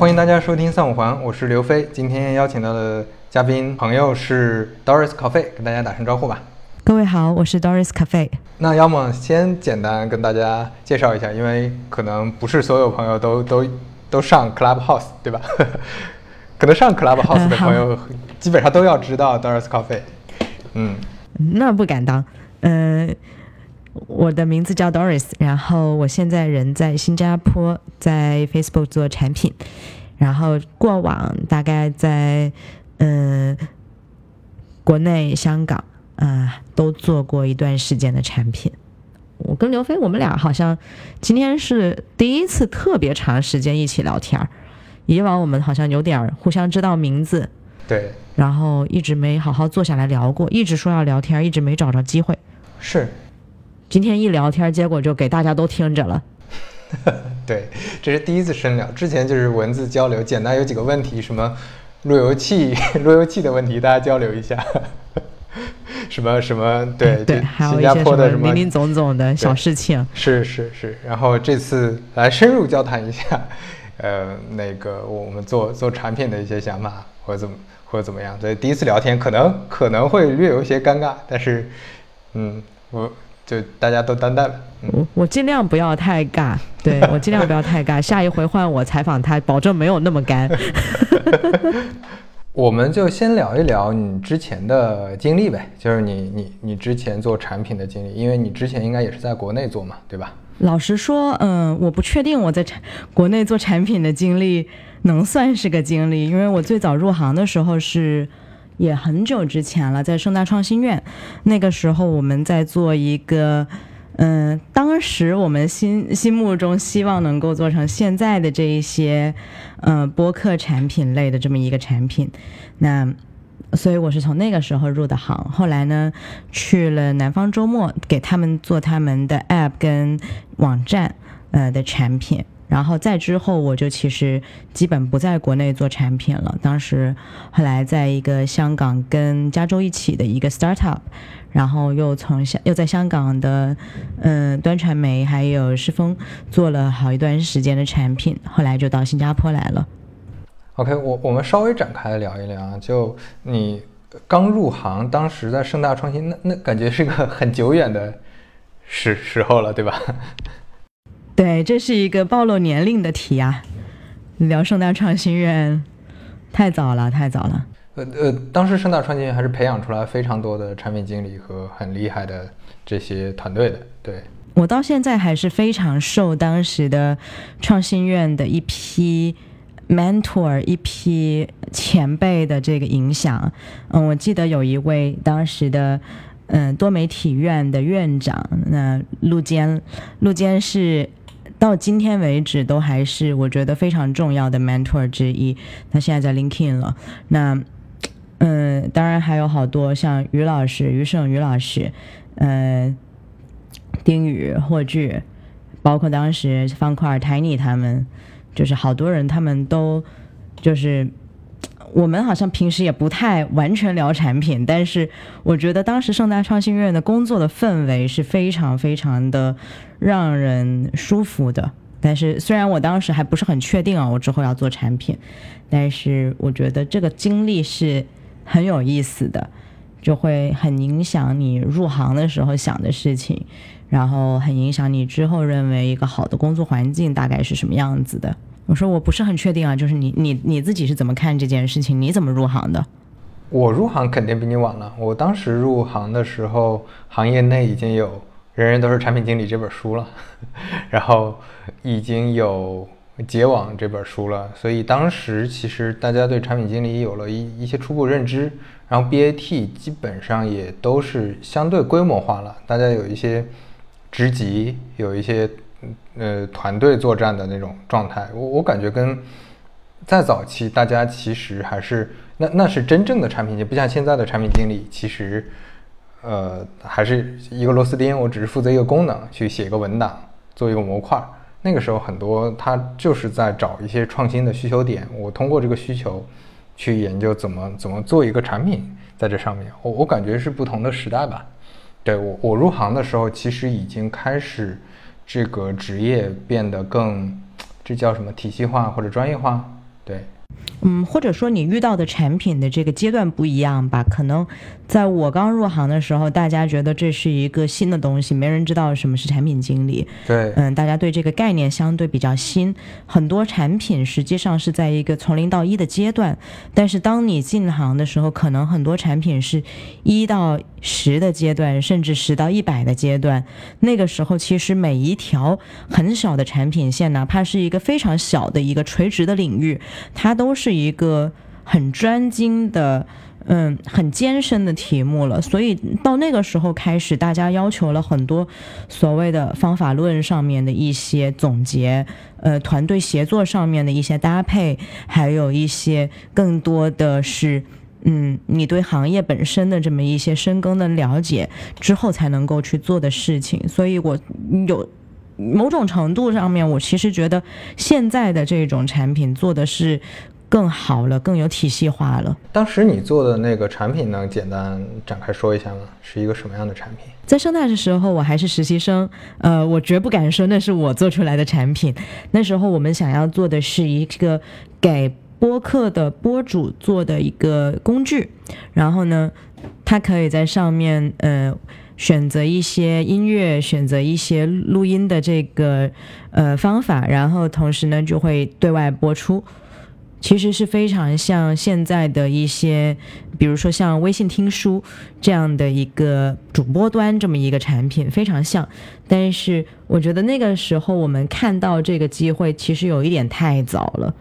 好，欢迎大家收听三五环，我是刘飞。今天邀请到的嘉宾朋友是 Doris Cafe，跟大家打声招呼吧。各位好，我是 Doris Cafe。那要么先简单跟大家介绍一下，因为可能不是所有朋友都都都上 Clubhouse，对吧？可能上 Clubhouse 的朋友基本上都要知道 Doris Cafe。嗯，那不敢当。嗯，我的名字叫 Doris，然后我现在人在新加坡，在 Facebook 做产品，然后过往大概在嗯国内、香港啊都做过一段时间的产品。我跟刘飞，我们俩好像今天是第一次特别长时间一起聊天儿。以往我们好像有点互相知道名字，对，然后一直没好好坐下来聊过，一直说要聊天，一直没找着机会。是，今天一聊天，结果就给大家都听着了。对，这是第一次深聊，之前就是文字交流，简单有几个问题，什么路由器、路由器的问题，大家交流一下。什么什么对对，还有一些什么林林总总的小事情。是是是，然后这次来深入交谈一下。呃，那个我们做做产品的一些想法，或者怎么或者怎么样，所以第一次聊天可能可能会略有一些尴尬，但是，嗯，我就大家都担待了。我我尽量不要太尬，对 我尽量不要太尬，下一回换我采访他，保证没有那么干。我们就先聊一聊你之前的经历呗，就是你你你之前做产品的经历，因为你之前应该也是在国内做嘛，对吧？老实说，嗯，我不确定我在产国内做产品的经历能算是个经历，因为我最早入行的时候是也很久之前了，在盛大创新院，那个时候我们在做一个，嗯，当时我们心心目中希望能够做成现在的这一些，嗯，播客产品类的这么一个产品，那。所以我是从那个时候入的行，后来呢，去了南方周末，给他们做他们的 App 跟网站呃的产品，然后再之后我就其实基本不在国内做产品了。当时后来在一个香港跟加州一起的一个 startup，然后又从香又在香港的嗯端传媒还有世峰做了好一段时间的产品，后来就到新加坡来了。OK，我我们稍微展开聊一聊，就你刚入行，当时在盛大创新，那那感觉是个很久远的时时候了，对吧？对，这是一个暴露年龄的题啊！聊盛大创新院太早了，太早了。呃呃，当时盛大创新院还是培养出来非常多的产品经理和很厉害的这些团队的。对我到现在还是非常受当时的创新院的一批。mentor 一批前辈的这个影响，嗯，我记得有一位当时的嗯多媒体院的院长，那陆坚，陆坚是到今天为止都还是我觉得非常重要的 mentor 之一。他现在在 LinkedIn 了。那嗯，当然还有好多像于老师、于胜于老师，嗯，丁宇、霍炬，包括当时方块、Tiny 他们。就是好多人，他们都就是我们好像平时也不太完全聊产品，但是我觉得当时盛大创新院的工作的氛围是非常非常的让人舒服的。但是虽然我当时还不是很确定啊，我之后要做产品，但是我觉得这个经历是很有意思的，就会很影响你入行的时候想的事情。然后很影响你之后认为一个好的工作环境大概是什么样子的。我说我不是很确定啊，就是你你你自己是怎么看这件事情？你怎么入行的？我入行肯定比你晚了。我当时入行的时候，行业内已经有《人人都是产品经理》这本书了，然后已经有《结网》这本书了，所以当时其实大家对产品经理有了一一些初步认知。然后 BAT 基本上也都是相对规模化了，大家有一些。职级有一些呃团队作战的那种状态，我我感觉跟在早期大家其实还是那那是真正的产品经理，不像现在的产品经理，其实呃还是一个螺丝钉，我只是负责一个功能，去写一个文档，做一个模块。那个时候很多他就是在找一些创新的需求点，我通过这个需求去研究怎么怎么做一个产品在这上面。我我感觉是不同的时代吧。对我，我入行的时候，其实已经开始这个职业变得更，这叫什么体系化或者专业化？对。嗯，或者说你遇到的产品的这个阶段不一样吧？可能在我刚入行的时候，大家觉得这是一个新的东西，没人知道什么是产品经理。对，嗯，大家对这个概念相对比较新，很多产品实际上是在一个从零到一的阶段。但是当你进行的时候，可能很多产品是一到十的阶段，甚至十到一百的阶段。那个时候，其实每一条很小的产品线，哪怕是一个非常小的一个垂直的领域，它都是。是一个很专精的，嗯，很艰深的题目了。所以到那个时候开始，大家要求了很多所谓的方法论上面的一些总结，呃，团队协作上面的一些搭配，还有一些更多的是，嗯，你对行业本身的这么一些深耕的了解之后才能够去做的事情。所以我有某种程度上面，我其实觉得现在的这种产品做的是。更好了，更有体系化了。当时你做的那个产品能简单展开说一下吗？是一个什么样的产品？在盛大的时候，我还是实习生，呃，我绝不敢说那是我做出来的产品。那时候我们想要做的是一个给播客的播主做的一个工具，然后呢，他可以在上面呃选择一些音乐，选择一些录音的这个呃方法，然后同时呢就会对外播出。其实是非常像现在的一些，比如说像微信听书这样的一个主播端这么一个产品，非常像。但是我觉得那个时候我们看到这个机会，其实有一点太早了。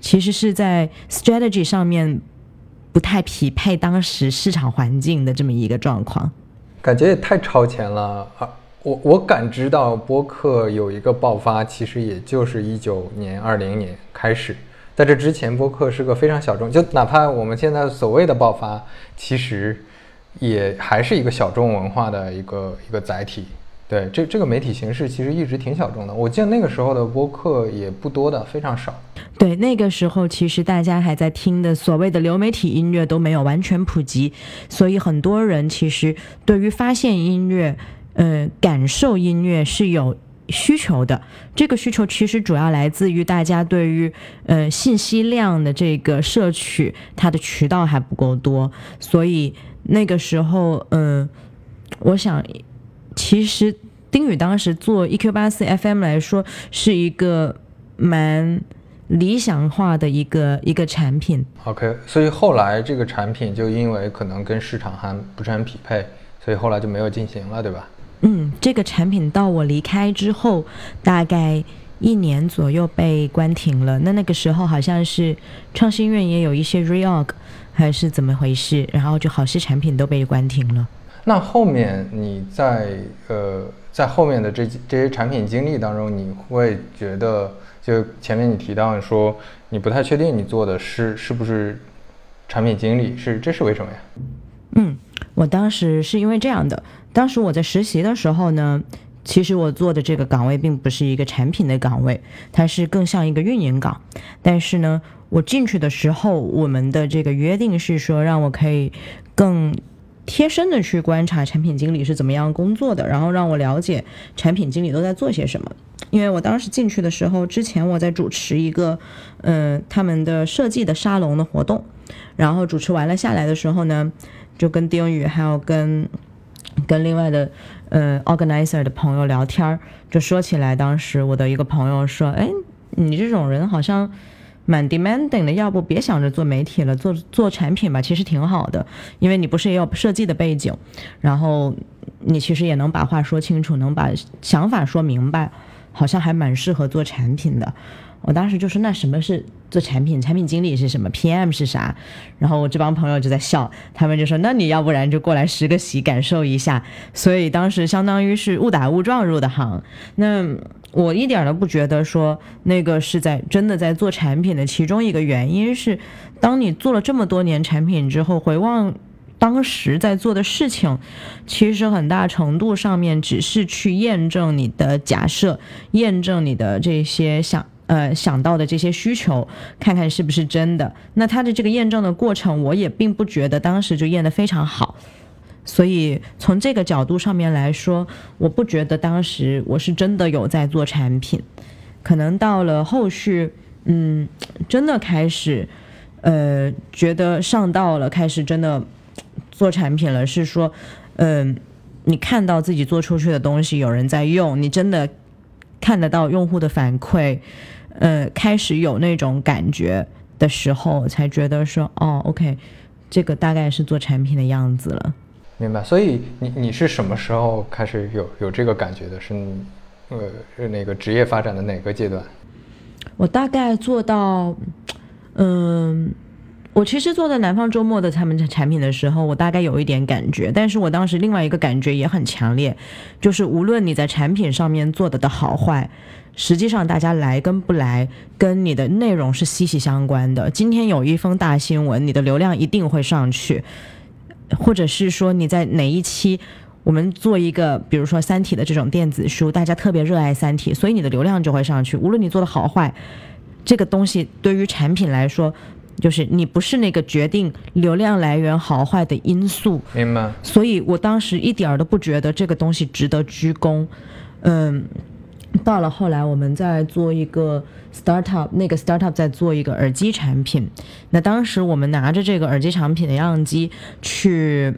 其实是在 strategy 上面不太匹配当时市场环境的这么一个状况。感觉也太超前了啊！我我感知到播客有一个爆发，其实也就是一九年、二零年开始。在这之前，播客是个非常小众，就哪怕我们现在所谓的爆发，其实也还是一个小众文化的一个一个载体。对，这这个媒体形式其实一直挺小众的。我记得那个时候的播客也不多的，非常少。对，那个时候其实大家还在听的所谓的流媒体音乐都没有完全普及，所以很多人其实对于发现音乐，呃，感受音乐是有。需求的这个需求其实主要来自于大家对于呃信息量的这个摄取，它的渠道还不够多，所以那个时候，嗯，我想，其实丁宇当时做 EQ 八四 FM 来说是一个蛮理想化的一个一个产品。OK，所以后来这个产品就因为可能跟市场还不是很匹配，所以后来就没有进行了，对吧？嗯，这个产品到我离开之后，大概一年左右被关停了。那那个时候好像是创新院也有一些 reorg，还是怎么回事？然后就好些产品都被关停了。那后面你在呃，在后面的这这些产品经历当中，你会觉得，就前面你提到说，你不太确定你做的是是不是产品经理，是这是为什么呀？嗯，我当时是因为这样的。当时我在实习的时候呢，其实我做的这个岗位并不是一个产品的岗位，它是更像一个运营岗。但是呢，我进去的时候，我们的这个约定是说，让我可以更贴身的去观察产品经理是怎么样工作的，然后让我了解产品经理都在做些什么。因为我当时进去的时候，之前我在主持一个，嗯，他们的设计的沙龙的活动，然后主持完了下来的时候呢，就跟丁宇还有跟。跟另外的，呃，organizer 的朋友聊天，就说起来，当时我的一个朋友说：“哎，你这种人好像蛮 demanding 的，要不别想着做媒体了，做做产品吧，其实挺好的，因为你不是也有设计的背景，然后你其实也能把话说清楚，能把想法说明白，好像还蛮适合做产品的。”我当时就说：“那什么是做产品？产品经理是什么？PM 是啥？”然后我这帮朋友就在笑，他们就说：“那你要不然就过来实个习，感受一下。”所以当时相当于是误打误撞入的行。那我一点都不觉得说那个是在真的在做产品的其中一个原因是，当你做了这么多年产品之后，回望当时在做的事情，其实很大程度上面只是去验证你的假设，验证你的这些想。呃，想到的这些需求，看看是不是真的。那他的这个验证的过程，我也并不觉得当时就验得非常好。所以从这个角度上面来说，我不觉得当时我是真的有在做产品。可能到了后续，嗯，真的开始，呃，觉得上道了，开始真的做产品了，是说，嗯，你看到自己做出去的东西有人在用，你真的看得到用户的反馈，呃，开始有那种感觉的时候，才觉得说，哦，OK，这个大概是做产品的样子了。明白。所以你你是什么时候开始有有这个感觉的？是呃是那个职业发展的哪个阶段？我大概做到，嗯，我其实做在南方周末的他们产品的时候，我大概有一点感觉，但是我当时另外一个感觉也很强烈，就是无论你在产品上面做的的好坏，实际上大家来跟不来，跟你的内容是息息相关的。今天有一封大新闻，你的流量一定会上去，或者是说你在哪一期。我们做一个，比如说《三体》的这种电子书，大家特别热爱《三体》，所以你的流量就会上去。无论你做的好坏，这个东西对于产品来说，就是你不是那个决定流量来源好坏的因素。明白。所以我当时一点儿都不觉得这个东西值得鞠躬。嗯，到了后来，我们在做一个 startup，那个 startup 在做一个耳机产品。那当时我们拿着这个耳机产品的样机去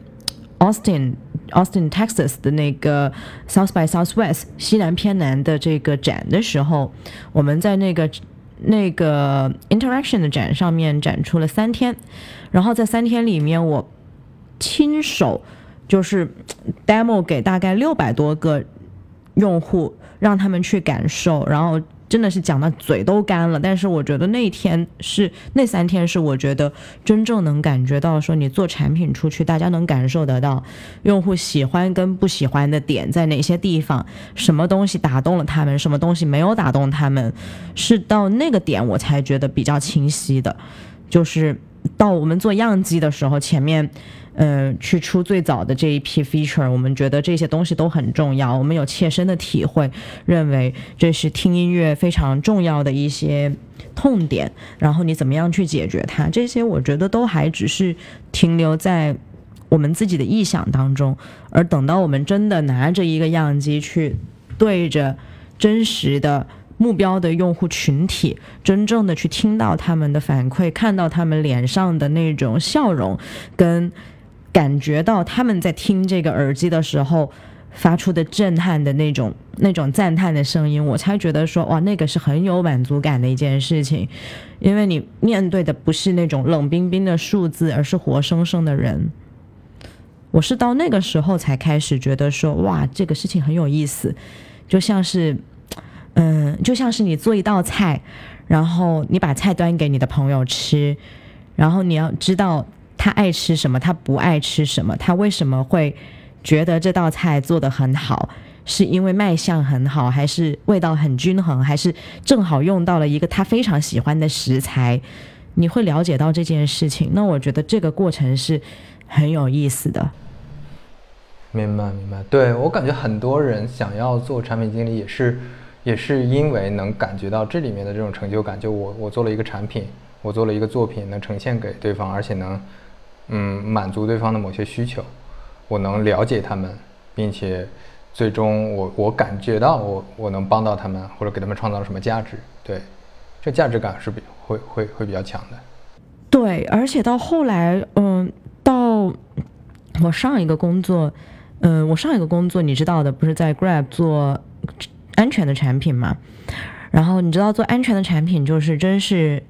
Austin。Austin, Texas 的那个 South by Southwest 西南偏南的这个展的时候，我们在那个那个 Interaction 的展上面展出了三天，然后在三天里面，我亲手就是 demo 给大概六百多个用户，让他们去感受，然后。真的是讲的嘴都干了，但是我觉得那天是那三天是我觉得真正能感觉到说你做产品出去，大家能感受得到用户喜欢跟不喜欢的点在哪些地方，什么东西打动了他们，什么东西没有打动他们，是到那个点我才觉得比较清晰的，就是到我们做样机的时候前面。嗯，去出最早的这一批 feature，我们觉得这些东西都很重要。我们有切身的体会，认为这是听音乐非常重要的一些痛点。然后你怎么样去解决它？这些我觉得都还只是停留在我们自己的臆想当中。而等到我们真的拿着一个样机去对着真实的目标的用户群体，真正的去听到他们的反馈，看到他们脸上的那种笑容，跟感觉到他们在听这个耳机的时候发出的震撼的那种、那种赞叹的声音，我才觉得说哇，那个是很有满足感的一件事情，因为你面对的不是那种冷冰冰的数字，而是活生生的人。我是到那个时候才开始觉得说哇，这个事情很有意思，就像是，嗯，就像是你做一道菜，然后你把菜端给你的朋友吃，然后你要知道。他爱吃什么？他不爱吃什么？他为什么会觉得这道菜做得很好？是因为卖相很好，还是味道很均衡，还是正好用到了一个他非常喜欢的食材？你会了解到这件事情。那我觉得这个过程是很有意思的。明白，明白。对我感觉很多人想要做产品经理，也是也是因为能感觉到这里面的这种成就感。就我我做了一个产品，我做了一个作品，能呈现给对方，而且能。嗯，满足对方的某些需求，我能了解他们，并且最终我我感觉到我我能帮到他们，或者给他们创造了什么价值，对，这价值感是比会会会比较强的。对，而且到后来，嗯，到我上一个工作，嗯，我上一个工作你知道的，不是在 Grab 做安全的产品嘛？然后你知道做安全的产品就是真是。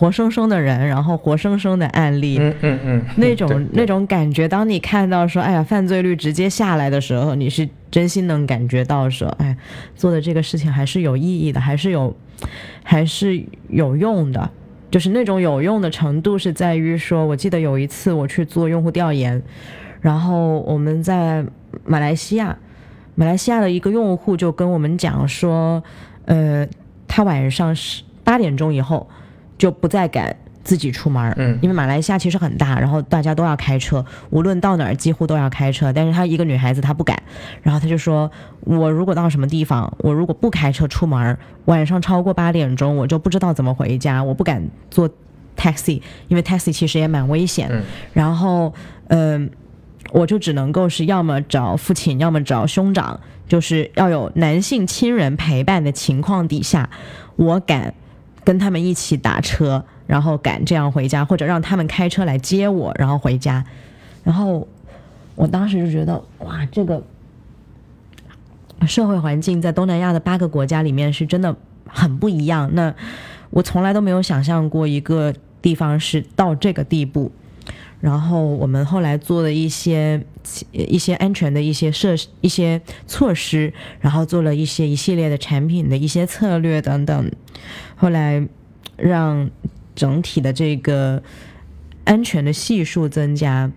活生生的人，然后活生生的案例，嗯嗯嗯，那种那种感觉，当你看到说，哎呀，犯罪率直接下来的时候，你是真心能感觉到说，哎，做的这个事情还是有意义的，还是有，还是有用的。就是那种有用的程度是在于说，我记得有一次我去做用户调研，然后我们在马来西亚，马来西亚的一个用户就跟我们讲说，呃，他晚上是八点钟以后。就不再敢自己出门，嗯，因为马来西亚其实很大，然后大家都要开车，无论到哪儿几乎都要开车。但是她一个女孩子她不敢，然后她就说：“我如果到什么地方，我如果不开车出门，晚上超过八点钟，我就不知道怎么回家，我不敢坐 taxi，因为 taxi 其实也蛮危险。”嗯，然后，嗯，我就只能够是要么找父亲，要么找兄长，就是要有男性亲人陪伴的情况底下，我敢跟他们一起打车，然后赶这样回家，或者让他们开车来接我，然后回家。然后我当时就觉得，哇，这个社会环境在东南亚的八个国家里面是真的很不一样。那我从来都没有想象过一个地方是到这个地步。然后我们后来做了一些一些安全的一些设一些措施，然后做了一些一系列的产品的一些策略等等，后来让整体的这个安全的系数增加，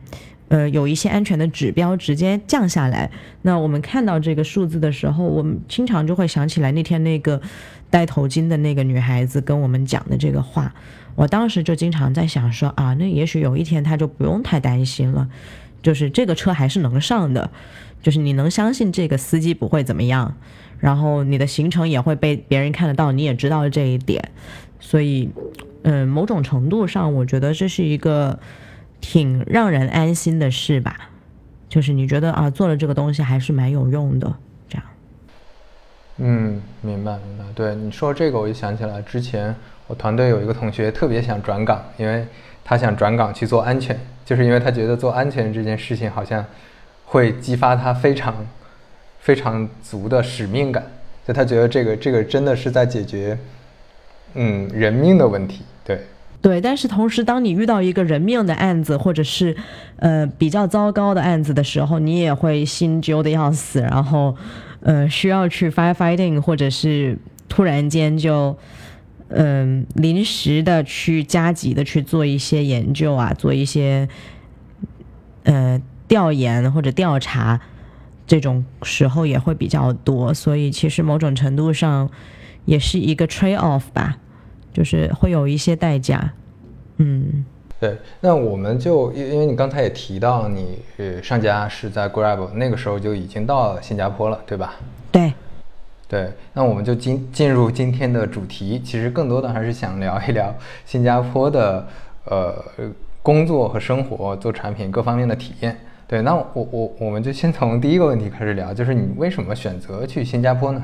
呃，有一些安全的指标直接降下来。那我们看到这个数字的时候，我们经常就会想起来那天那个戴头巾的那个女孩子跟我们讲的这个话。我当时就经常在想说啊，那也许有一天他就不用太担心了，就是这个车还是能上的，就是你能相信这个司机不会怎么样，然后你的行程也会被别人看得到，你也知道这一点，所以，嗯，某种程度上，我觉得这是一个挺让人安心的事吧，就是你觉得啊，做了这个东西还是蛮有用的，这样。嗯，明白明白。对你说这个，我就想起来之前。我团队有一个同学特别想转岗，因为他想转岗去做安全，就是因为他觉得做安全这件事情好像会激发他非常非常足的使命感，就他觉得这个这个真的是在解决嗯人命的问题，对对。但是同时，当你遇到一个人命的案子，或者是呃比较糟糕的案子的时候，你也会心揪的要死，然后呃需要去 firefighting，或者是突然间就。嗯，临时的去加急的去做一些研究啊，做一些呃调研或者调查，这种时候也会比较多，所以其实某种程度上也是一个 trade off 吧，就是会有一些代价。嗯，对，那我们就因因为你刚才也提到你呃上家是在 Grab，那个时候就已经到新加坡了，对吧？对。对，那我们就进进入今天的主题。其实更多的还是想聊一聊新加坡的呃工作和生活、做产品各方面的体验。对，那我我我们就先从第一个问题开始聊，就是你为什么选择去新加坡呢？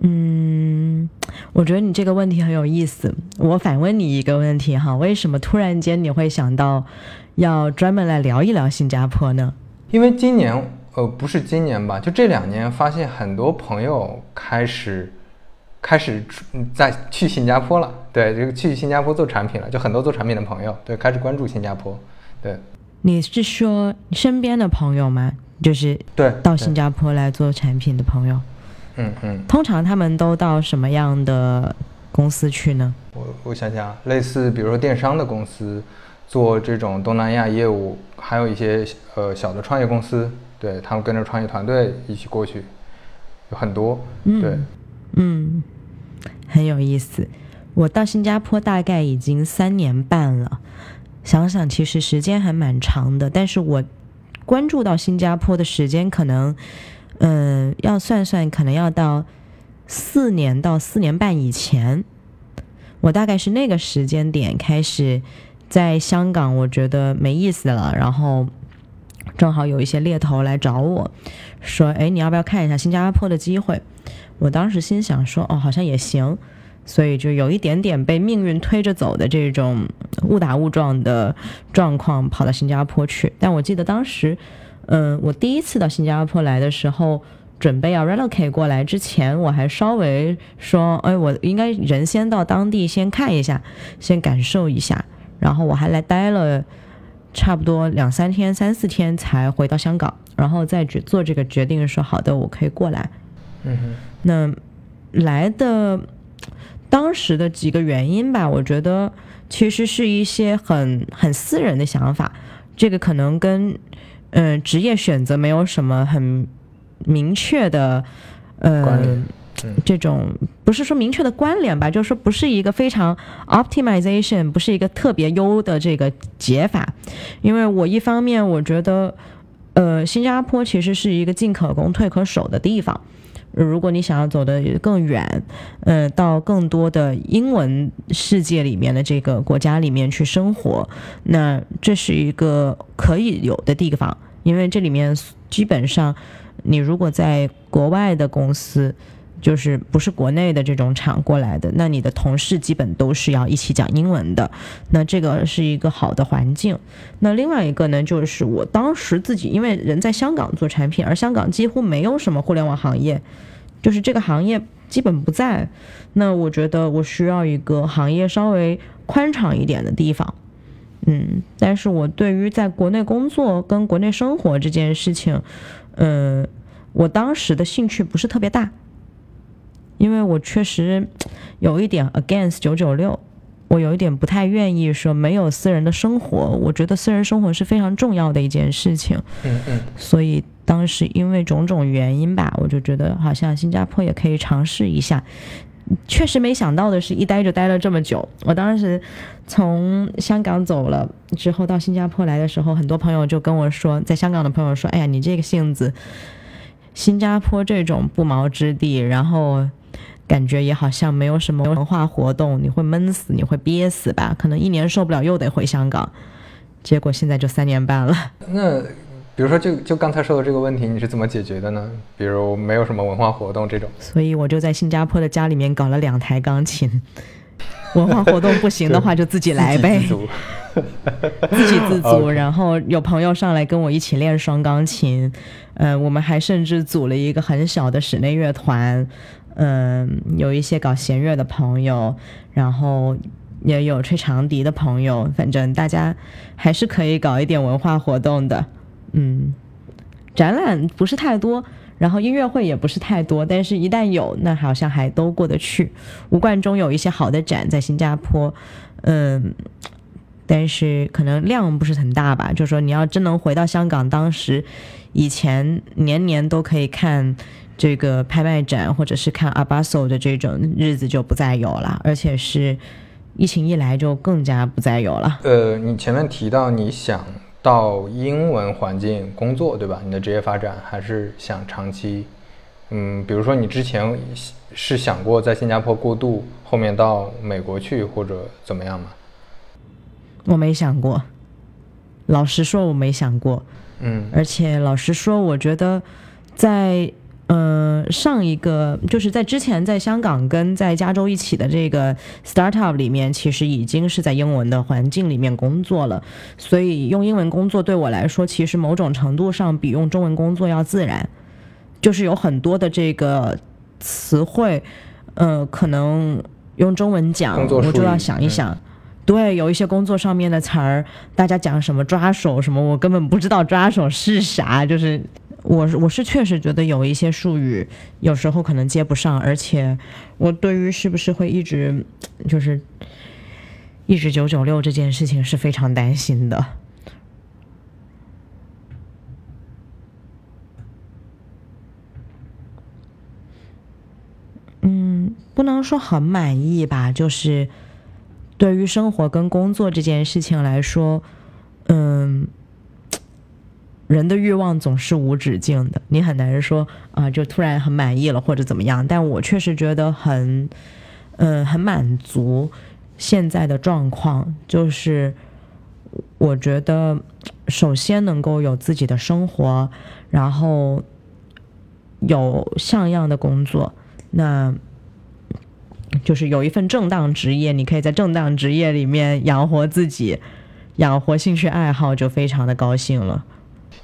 嗯，我觉得你这个问题很有意思。我反问你一个问题哈，为什么突然间你会想到要专门来聊一聊新加坡呢？因为今年。呃，不是今年吧？就这两年，发现很多朋友开始开始在去新加坡了。对，这个去新加坡做产品了，就很多做产品的朋友，对，开始关注新加坡。对，你是说身边的朋友吗？就是对到新加坡来做产品的朋友。嗯嗯。通常他们都到什么样的公司去呢？我我想想，类似比如说电商的公司，做这种东南亚业务，还有一些呃小的创业公司。对他们跟着创业团队一起过去，有很多，对，嗯，很有意思。我到新加坡大概已经三年半了，想想其实时间还蛮长的。但是我关注到新加坡的时间，可能，嗯，要算算，可能要到四年到四年半以前。我大概是那个时间点开始在香港，我觉得没意思了，然后。正好有一些猎头来找我，说：“哎，你要不要看一下新加坡的机会？”我当时心想说：“哦，好像也行。”所以就有一点点被命运推着走的这种误打误撞的状况，跑到新加坡去。但我记得当时，嗯，我第一次到新加坡来的时候，准备要 relocate 过来之前，我还稍微说：“哎，我应该人先到当地先看一下，先感受一下。”然后我还来待了。差不多两三天、三四天才回到香港，然后再决做这个决定，说好的，我可以过来。嗯哼，那来的当时的几个原因吧，我觉得其实是一些很很私人的想法，这个可能跟嗯职业选择没有什么很明确的呃。这种不是说明确的关联吧，就是说不是一个非常 optimization，不是一个特别优的这个解法。因为我一方面我觉得，呃，新加坡其实是一个进可攻退可守的地方。如果你想要走得更远，呃，到更多的英文世界里面的这个国家里面去生活，那这是一个可以有的地方。因为这里面基本上，你如果在国外的公司，就是不是国内的这种厂过来的，那你的同事基本都是要一起讲英文的，那这个是一个好的环境。那另外一个呢，就是我当时自己因为人在香港做产品，而香港几乎没有什么互联网行业，就是这个行业基本不在。那我觉得我需要一个行业稍微宽敞一点的地方，嗯，但是我对于在国内工作跟国内生活这件事情，嗯，我当时的兴趣不是特别大。因为我确实有一点 against 九九六，我有一点不太愿意说没有私人的生活。我觉得私人生活是非常重要的一件事情。嗯嗯。所以当时因为种种原因吧，我就觉得好像新加坡也可以尝试一下。确实没想到的是，一待就待了这么久。我当时从香港走了之后到新加坡来的时候，很多朋友就跟我说，在香港的朋友说：“哎呀，你这个性子，新加坡这种不毛之地，然后。”感觉也好像没有什么文化活动，你会闷死，你会憋死吧？可能一年受不了，又得回香港。结果现在就三年半了。那比如说，就就刚才说的这个问题，你是怎么解决的呢？比如没有什么文化活动这种。所以我就在新加坡的家里面搞了两台钢琴。文化活动不行的话，就自己来呗。自给自足。然后有朋友上来跟我一起练双钢琴。嗯，我们还甚至组了一个很小的室内乐团。嗯，有一些搞弦乐的朋友，然后也有吹长笛的朋友，反正大家还是可以搞一点文化活动的。嗯，展览不是太多，然后音乐会也不是太多，但是一旦有，那好像还都过得去。吴冠中有一些好的展在新加坡，嗯，但是可能量不是很大吧。就说你要真能回到香港，当时以前年年都可以看。这个拍卖展或者是看阿巴索的这种日子就不再有了，而且是疫情一来就更加不再有了。呃，你前面提到你想到英文环境工作，对吧？你的职业发展还是想长期，嗯，比如说你之前是想过在新加坡过渡，后面到美国去或者怎么样吗？我没想过，老实说我没想过。嗯，而且老实说，我觉得在。嗯，上一个就是在之前在香港跟在加州一起的这个 startup 里面，其实已经是在英文的环境里面工作了，所以用英文工作对我来说，其实某种程度上比用中文工作要自然，就是有很多的这个词汇，呃，可能用中文讲，我就要想一想，对，有一些工作上面的词儿，大家讲什么抓手什么，我根本不知道抓手是啥，就是。我我是确实觉得有一些术语有时候可能接不上，而且我对于是不是会一直就是一直九九六这件事情是非常担心的。嗯，不能说很满意吧，就是对于生活跟工作这件事情来说，嗯。人的欲望总是无止境的，你很难说啊，就突然很满意了或者怎么样。但我确实觉得很，嗯，很满足现在的状况。就是我觉得，首先能够有自己的生活，然后有像样的工作，那就是有一份正当职业，你可以在正当职业里面养活自己，养活兴趣爱好，就非常的高兴了。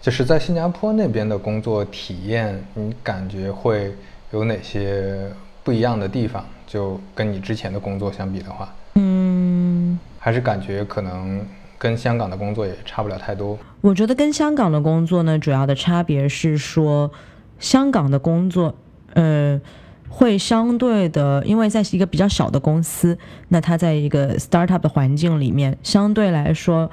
就是在新加坡那边的工作体验，你感觉会有哪些不一样的地方？就跟你之前的工作相比的话，嗯，还是感觉可能跟香港的工作也差不了太多。我觉得跟香港的工作呢，主要的差别是说，香港的工作，呃，会相对的，因为在一个比较小的公司，那它在一个 startup 的环境里面，相对来说。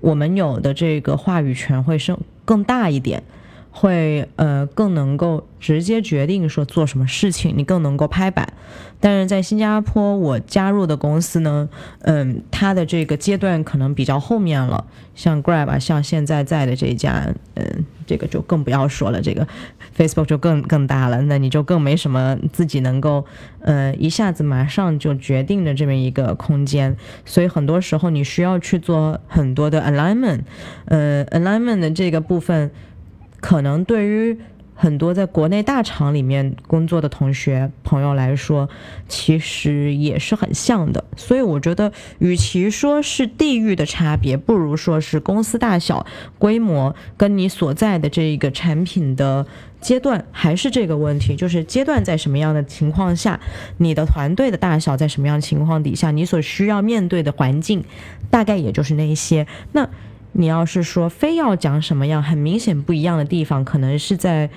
我们有的这个话语权会更更大一点，会呃更能够直接决定说做什么事情，你更能够拍板。但是在新加坡，我加入的公司呢，嗯，它的这个阶段可能比较后面了，像 Grab 啊，像现在在的这家，嗯，这个就更不要说了，这个 Facebook 就更更大了，那你就更没什么自己能够呃一下子马上就决定的这么一个空间，所以很多时候你需要去做很多的 alignment，呃 alignment 的这个部分可能对于。很多在国内大厂里面工作的同学朋友来说，其实也是很像的。所以我觉得，与其说是地域的差别，不如说是公司大小、规模跟你所在的这个产品的阶段，还是这个问题，就是阶段在什么样的情况下，你的团队的大小在什么样的情况底下，你所需要面对的环境，大概也就是那一些。那。你要是说非要讲什么样很明显不一样的地方，可能是在，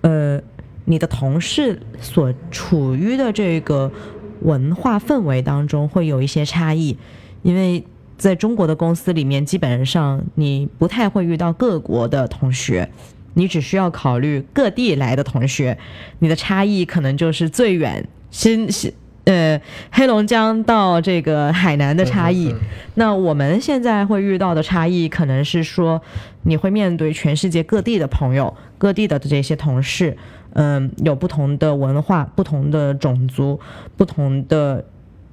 呃，你的同事所处于的这个文化氛围当中会有一些差异，因为在中国的公司里面，基本上你不太会遇到各国的同学，你只需要考虑各地来的同学，你的差异可能就是最远新新。呃，黑龙江到这个海南的差异，那我们现在会遇到的差异，可能是说你会面对全世界各地的朋友、各地的这些同事，嗯，有不同的文化、不同的种族、不同的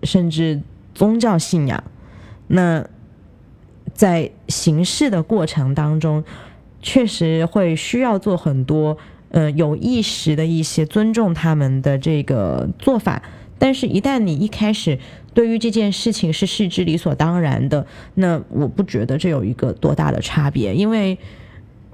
甚至宗教信仰。那在行事的过程当中，确实会需要做很多，呃，有意识的一些尊重他们的这个做法。但是，一旦你一开始对于这件事情是视之理所当然的，那我不觉得这有一个多大的差别。因为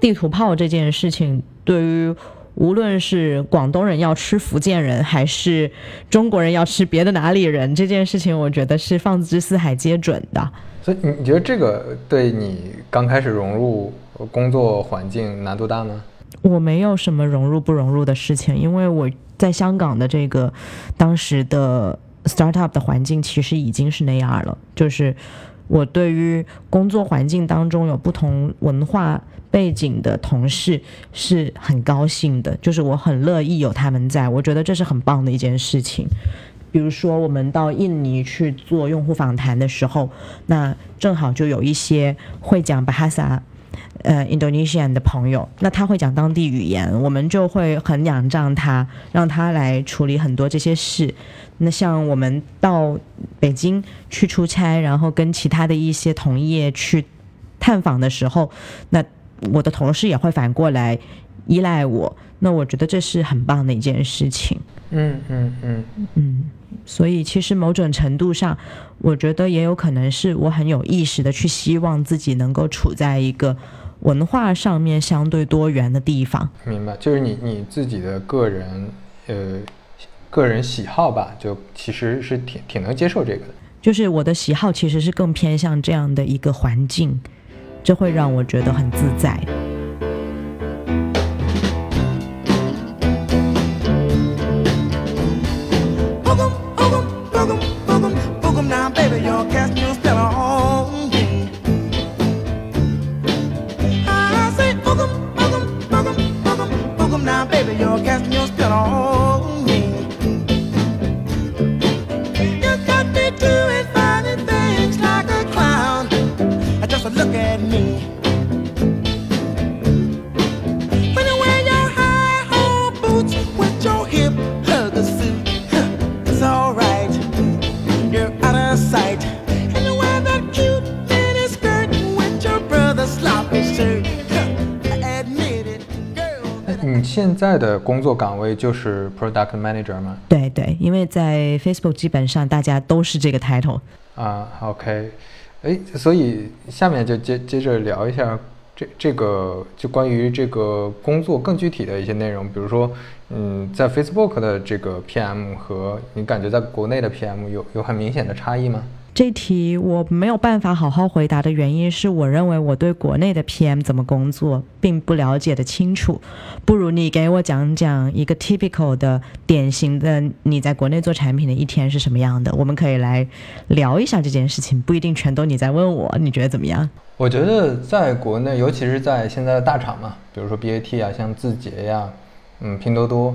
地图炮这件事情，对于无论是广东人要吃福建人，还是中国人要吃别的哪里人，这件事情，我觉得是放之四海皆准的。所以，你你觉得这个对你刚开始融入工作环境难度大吗？我没有什么融入不融入的事情，因为我。在香港的这个当时的 startup 的环境其实已经是那样了，就是我对于工作环境当中有不同文化背景的同事是很高兴的，就是我很乐意有他们在，我觉得这是很棒的一件事情。比如说我们到印尼去做用户访谈的时候，那正好就有一些会讲巴哈萨。呃，Indonesian 的朋友，那他会讲当地语言，我们就会很仰仗他，让他来处理很多这些事。那像我们到北京去出差，然后跟其他的一些同业去探访的时候，那我的同事也会反过来依赖我。那我觉得这是很棒的一件事情。嗯嗯嗯嗯，所以其实某种程度上，我觉得也有可能是我很有意识的去希望自己能够处在一个。文化上面相对多元的地方，明白，就是你你自己的个人呃个人喜好吧，就其实是挺挺能接受这个的。就是我的喜好其实是更偏向这样的一个环境，这会让我觉得很自在。现在的工作岗位就是 product manager 吗？对对，因为在 Facebook 基本上大家都是这个 title 啊。OK，哎，所以下面就接接着聊一下这这个就关于这个工作更具体的一些内容，比如说，嗯，在 Facebook 的这个 PM 和你感觉在国内的 PM 有有很明显的差异吗？这题我没有办法好好回答的原因是我认为我对国内的 PM 怎么工作并不了解的清楚，不如你给我讲讲一个 typical 的典型的你在国内做产品的一天是什么样的，我们可以来聊一下这件事情，不一定全都你在问我，你觉得怎么样？我觉得在国内，尤其是在现在的大厂嘛，比如说 BAT 啊，像字节呀，嗯，拼多多，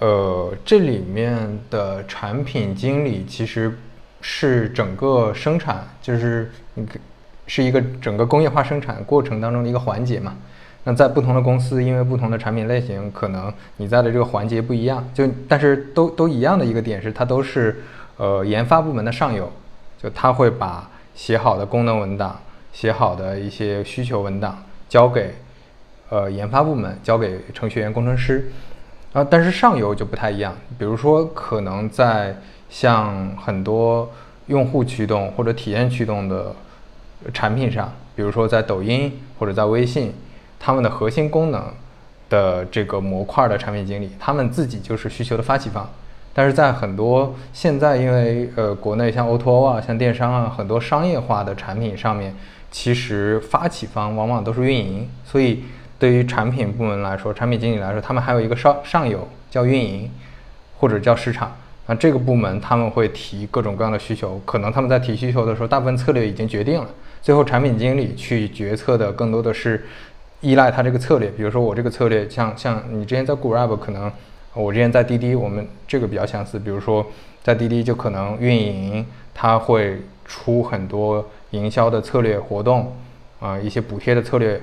呃，这里面的产品经理其实。是整个生产，就是你是一个整个工业化生产过程当中的一个环节嘛。那在不同的公司，因为不同的产品类型，可能你在的这个环节不一样，就但是都都一样的一个点是，它都是呃研发部门的上游，就他会把写好的功能文档、写好的一些需求文档交给呃研发部门，交给程序员工程师。啊，但是上游就不太一样，比如说可能在像很多用户驱动或者体验驱动的产品上，比如说在抖音或者在微信，他们的核心功能的这个模块的产品经理，他们自己就是需求的发起方。但是在很多现在因为呃国内像 O2O 啊，像电商啊，很多商业化的产品上面，其实发起方往往都是运营，所以。对于产品部门来说，产品经理来说，他们还有一个上上游叫运营，或者叫市场。那这个部门他们会提各种各样的需求，可能他们在提需求的时候，大部分策略已经决定了。最后产品经理去决策的更多的是依赖他这个策略。比如说我这个策略，像像你之前在 Grab，可能我之前在滴滴，我们这个比较相似。比如说在滴滴，就可能运营他会出很多营销的策略活动，啊，一些补贴的策略。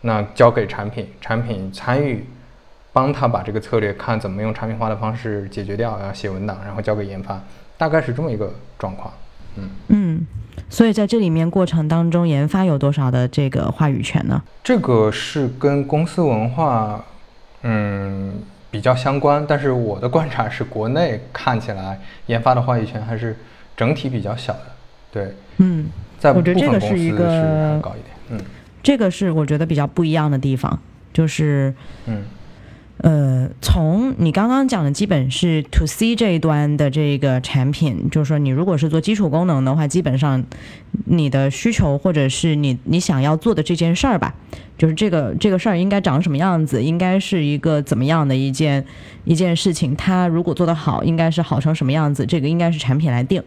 那交给产品，产品参与，帮他把这个策略看怎么用产品化的方式解决掉，然后写文档，然后交给研发，大概是这么一个状况。嗯嗯，所以在这里面过程当中，研发有多少的这个话语权呢？这个是跟公司文化嗯比较相关，但是我的观察是，国内看起来研发的话语权还是整体比较小的。对，嗯，在我觉得这个是一个高一点，嗯。这个是我觉得比较不一样的地方，就是，嗯，呃，从你刚刚讲的基本是 to C 这一端的这个产品，就是说你如果是做基础功能的话，基本上你的需求或者是你你想要做的这件事儿吧。就是这个这个事儿应该长什么样子，应该是一个怎么样的一件一件事情。它如果做得好，应该是好成什么样子，这个应该是产品来定。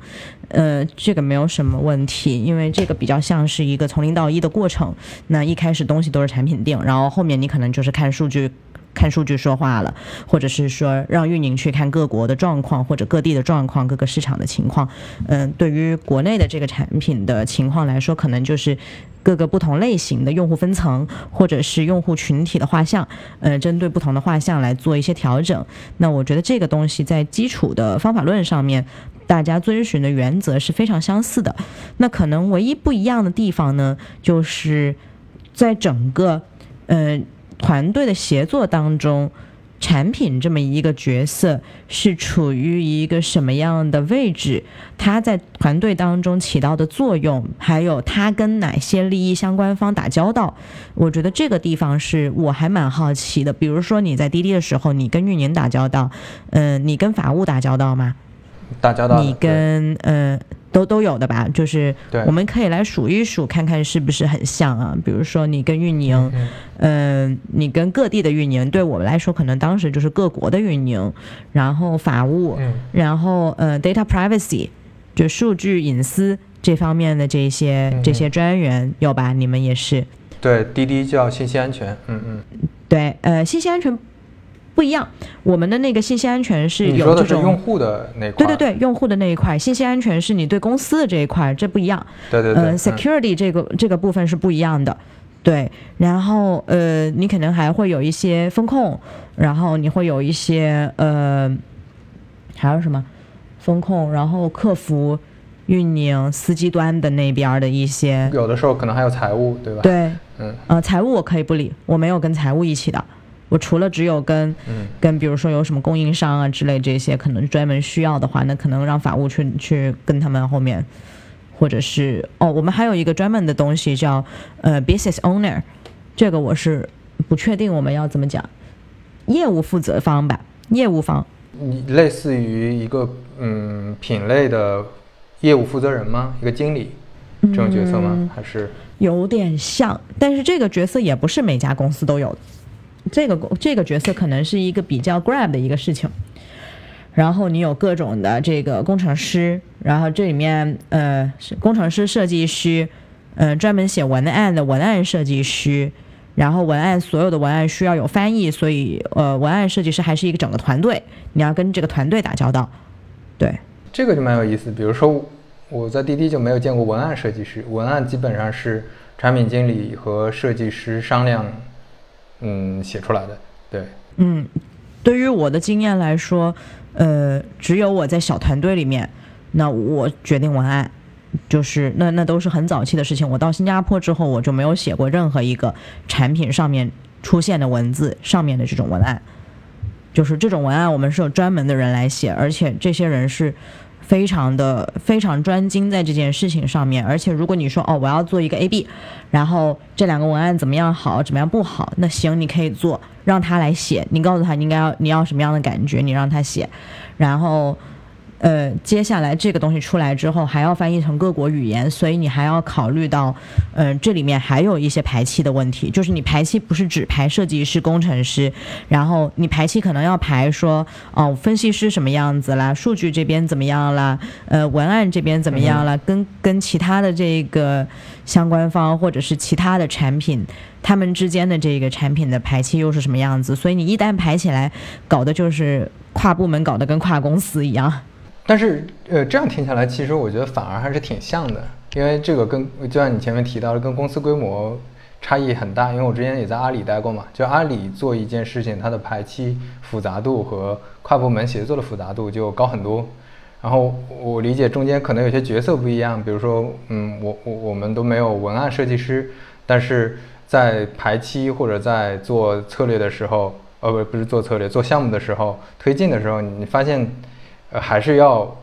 呃，这个没有什么问题，因为这个比较像是一个从零到一的过程。那一开始东西都是产品定，然后后面你可能就是看数据。看数据说话了，或者是说让运营去看各国的状况或者各地的状况、各个市场的情况。嗯，对于国内的这个产品的情况来说，可能就是各个不同类型的用户分层，或者是用户群体的画像，呃，针对不同的画像来做一些调整。那我觉得这个东西在基础的方法论上面，大家遵循的原则是非常相似的。那可能唯一不一样的地方呢，就是在整个，呃。团队的协作当中，产品这么一个角色是处于一个什么样的位置？它在团队当中起到的作用，还有它跟哪些利益相关方打交道？我觉得这个地方是我还蛮好奇的。比如说你在滴滴的时候，你跟运营打交道，嗯，你跟法务打交道吗？打交道。你跟嗯。都都有的吧，就是我们可以来数一数，看看是不是很像啊。比如说你跟运营，嗯，你跟各地的运营，对我们来说可能当时就是各国的运营，然后法务，然后呃，data privacy，就数据隐私这方面的这些这些专员有吧？你们也是？对，滴滴叫信息安全，嗯嗯，对，呃，信息安全。不一样，我们的那个信息安全是有这种用户的那块，对对对，用户的那一块，信息安全是你对公司的这一块，这不一样。对对对，呃，security 这个这个部分是不一样的，对。然后呃，你可能还会有一些风控，然后你会有一些呃，还有什么风控，然后客服、运营、司机端的那边的一些，有的时候可能还有财务，对吧？对，嗯，呃，财务我可以不理，我没有跟财务一起的。我除了只有跟，跟比如说有什么供应商啊之类这些可能专门需要的话，那可能让法务去去跟他们后面，或者是哦，我们还有一个专门的东西叫呃 business owner，这个我是不确定我们要怎么讲，业务负责方吧，业务方，你类似于一个嗯品类的业务负责人吗？一个经理这种角色吗？还是有点像，但是这个角色也不是每家公司都有的。这个这个角色可能是一个比较 grab 的一个事情，然后你有各种的这个工程师，然后这里面呃是工程师、设计师，呃专门写文案的文案设计师，然后文案所有的文案需要有翻译，所以呃文案设计师还是一个整个团队，你要跟这个团队打交道。对，这个就蛮有意思。比如说我在滴滴就没有见过文案设计师，文案基本上是产品经理和设计师商量。嗯写出来的。对，嗯，对于我的经验来说，呃，只有我在小团队里面，那我决定文案，就是那那都是很早期的事情。我到新加坡之后，我就没有写过任何一个产品上面出现的文字上面的这种文案，就是这种文案我们是有专门的人来写，而且这些人是。非常的非常专精在这件事情上面，而且如果你说哦，我要做一个 A B，然后这两个文案怎么样好，怎么样不好，那行，你可以做，让他来写，你告诉他你应该要你要什么样的感觉，你让他写，然后。呃，接下来这个东西出来之后，还要翻译成各国语言，所以你还要考虑到，嗯，这里面还有一些排期的问题，就是你排期不是只排设计师、工程师，然后你排期可能要排说，哦，分析师什么样子啦，数据这边怎么样啦，呃，文案这边怎么样啦，跟跟其他的这个相关方或者是其他的产品，他们之间的这个产品的排期又是什么样子？所以你一旦排起来，搞的就是跨部门搞得跟跨公司一样。但是，呃，这样听下来，其实我觉得反而还是挺像的，因为这个跟就像你前面提到的，跟公司规模差异很大。因为我之前也在阿里待过嘛，就阿里做一件事情，它的排期复杂度和跨部门协作的复杂度就高很多。然后我理解中间可能有些角色不一样，比如说，嗯，我我我们都没有文案设计师，但是在排期或者在做策略的时候，呃，不不是做策略，做项目的时候，推进的时候，你发现。呃，还是要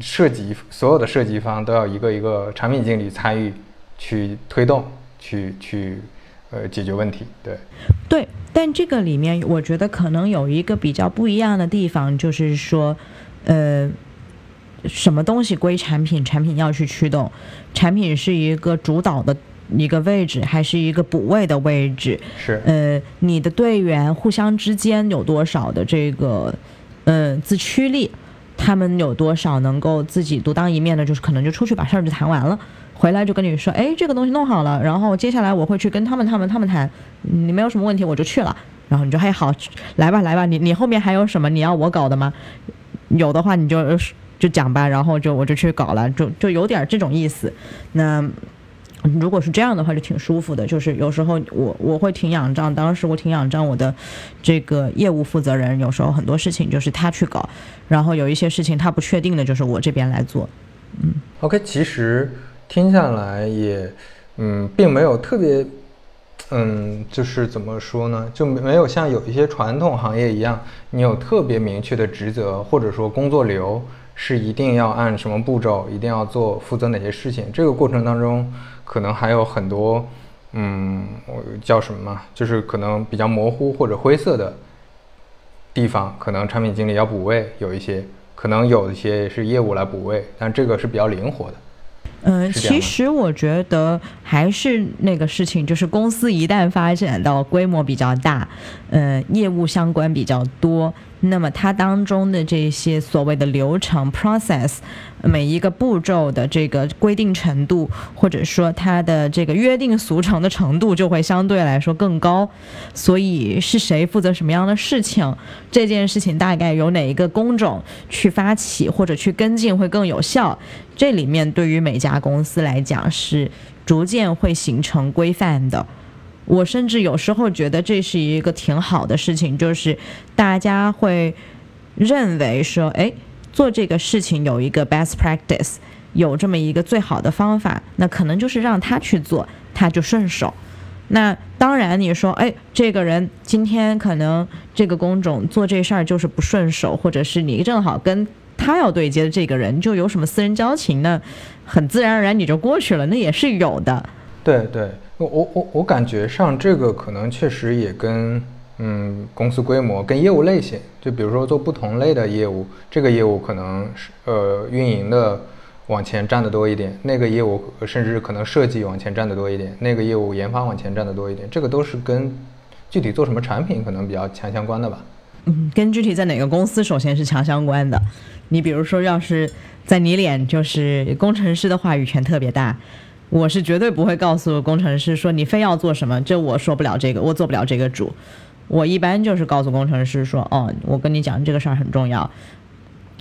涉及所有的设计方都要一个一个产品经理参与去推动，去去呃解决问题。对，对，但这个里面我觉得可能有一个比较不一样的地方，就是说，呃，什么东西归产品，产品要去驱动，产品是一个主导的一个位置，还是一个补位的位置？是，呃，你的队员互相之间有多少的这个呃自驱力？他们有多少能够自己独当一面的？就是可能就出去把事儿就谈完了，回来就跟你说，哎，这个东西弄好了，然后接下来我会去跟他们、他们、他们谈，你没有什么问题，我就去了。然后你就还好，来吧，来吧，你你后面还有什么你要我搞的吗？有的话你就就讲吧，然后就我就去搞了，就就有点这种意思。那。如果是这样的话，就挺舒服的。就是有时候我我会挺仰仗，当时我挺仰仗我的这个业务负责人。有时候很多事情就是他去搞，然后有一些事情他不确定的，就是我这边来做。嗯，OK，其实听下来也，嗯，并没有特别，嗯，就是怎么说呢，就没有像有一些传统行业一样，你有特别明确的职责或者说工作流是一定要按什么步骤，一定要做负责哪些事情。这个过程当中。可能还有很多，嗯，叫什么嘛？就是可能比较模糊或者灰色的地方，可能产品经理要补位，有一些，可能有一些是业务来补位，但这个是比较灵活的。嗯，其实我觉得还是那个事情，就是公司一旦发展到规模比较大，嗯，业务相关比较多。那么它当中的这些所谓的流程 process，每一个步骤的这个规定程度，或者说它的这个约定俗成的程度，就会相对来说更高。所以是谁负责什么样的事情，这件事情大概由哪一个工种去发起或者去跟进会更有效。这里面对于每家公司来讲是逐渐会形成规范的。我甚至有时候觉得这是一个挺好的事情，就是大家会认为说，哎，做这个事情有一个 best practice，有这么一个最好的方法，那可能就是让他去做，他就顺手。那当然你说，哎，这个人今天可能这个工种做这事儿就是不顺手，或者是你正好跟他要对接的这个人就有什么私人交情呢？很自然而然你就过去了，那也是有的。对对。我我我感觉上这个可能确实也跟嗯公司规模跟业务类型，就比如说做不同类的业务，这个业务可能是呃运营的往前站的多一点，那个业务甚至可能设计往前站的多一点，那个业务研发往前站的多一点，这个都是跟具体做什么产品可能比较强相关的吧。嗯，跟具体在哪个公司首先是强相关的。你比如说要是在你脸，就是工程师的话语权特别大。我是绝对不会告诉工程师说你非要做什么，这我说不了这个，我做不了这个主。我一般就是告诉工程师说，哦，我跟你讲这个事儿很重要，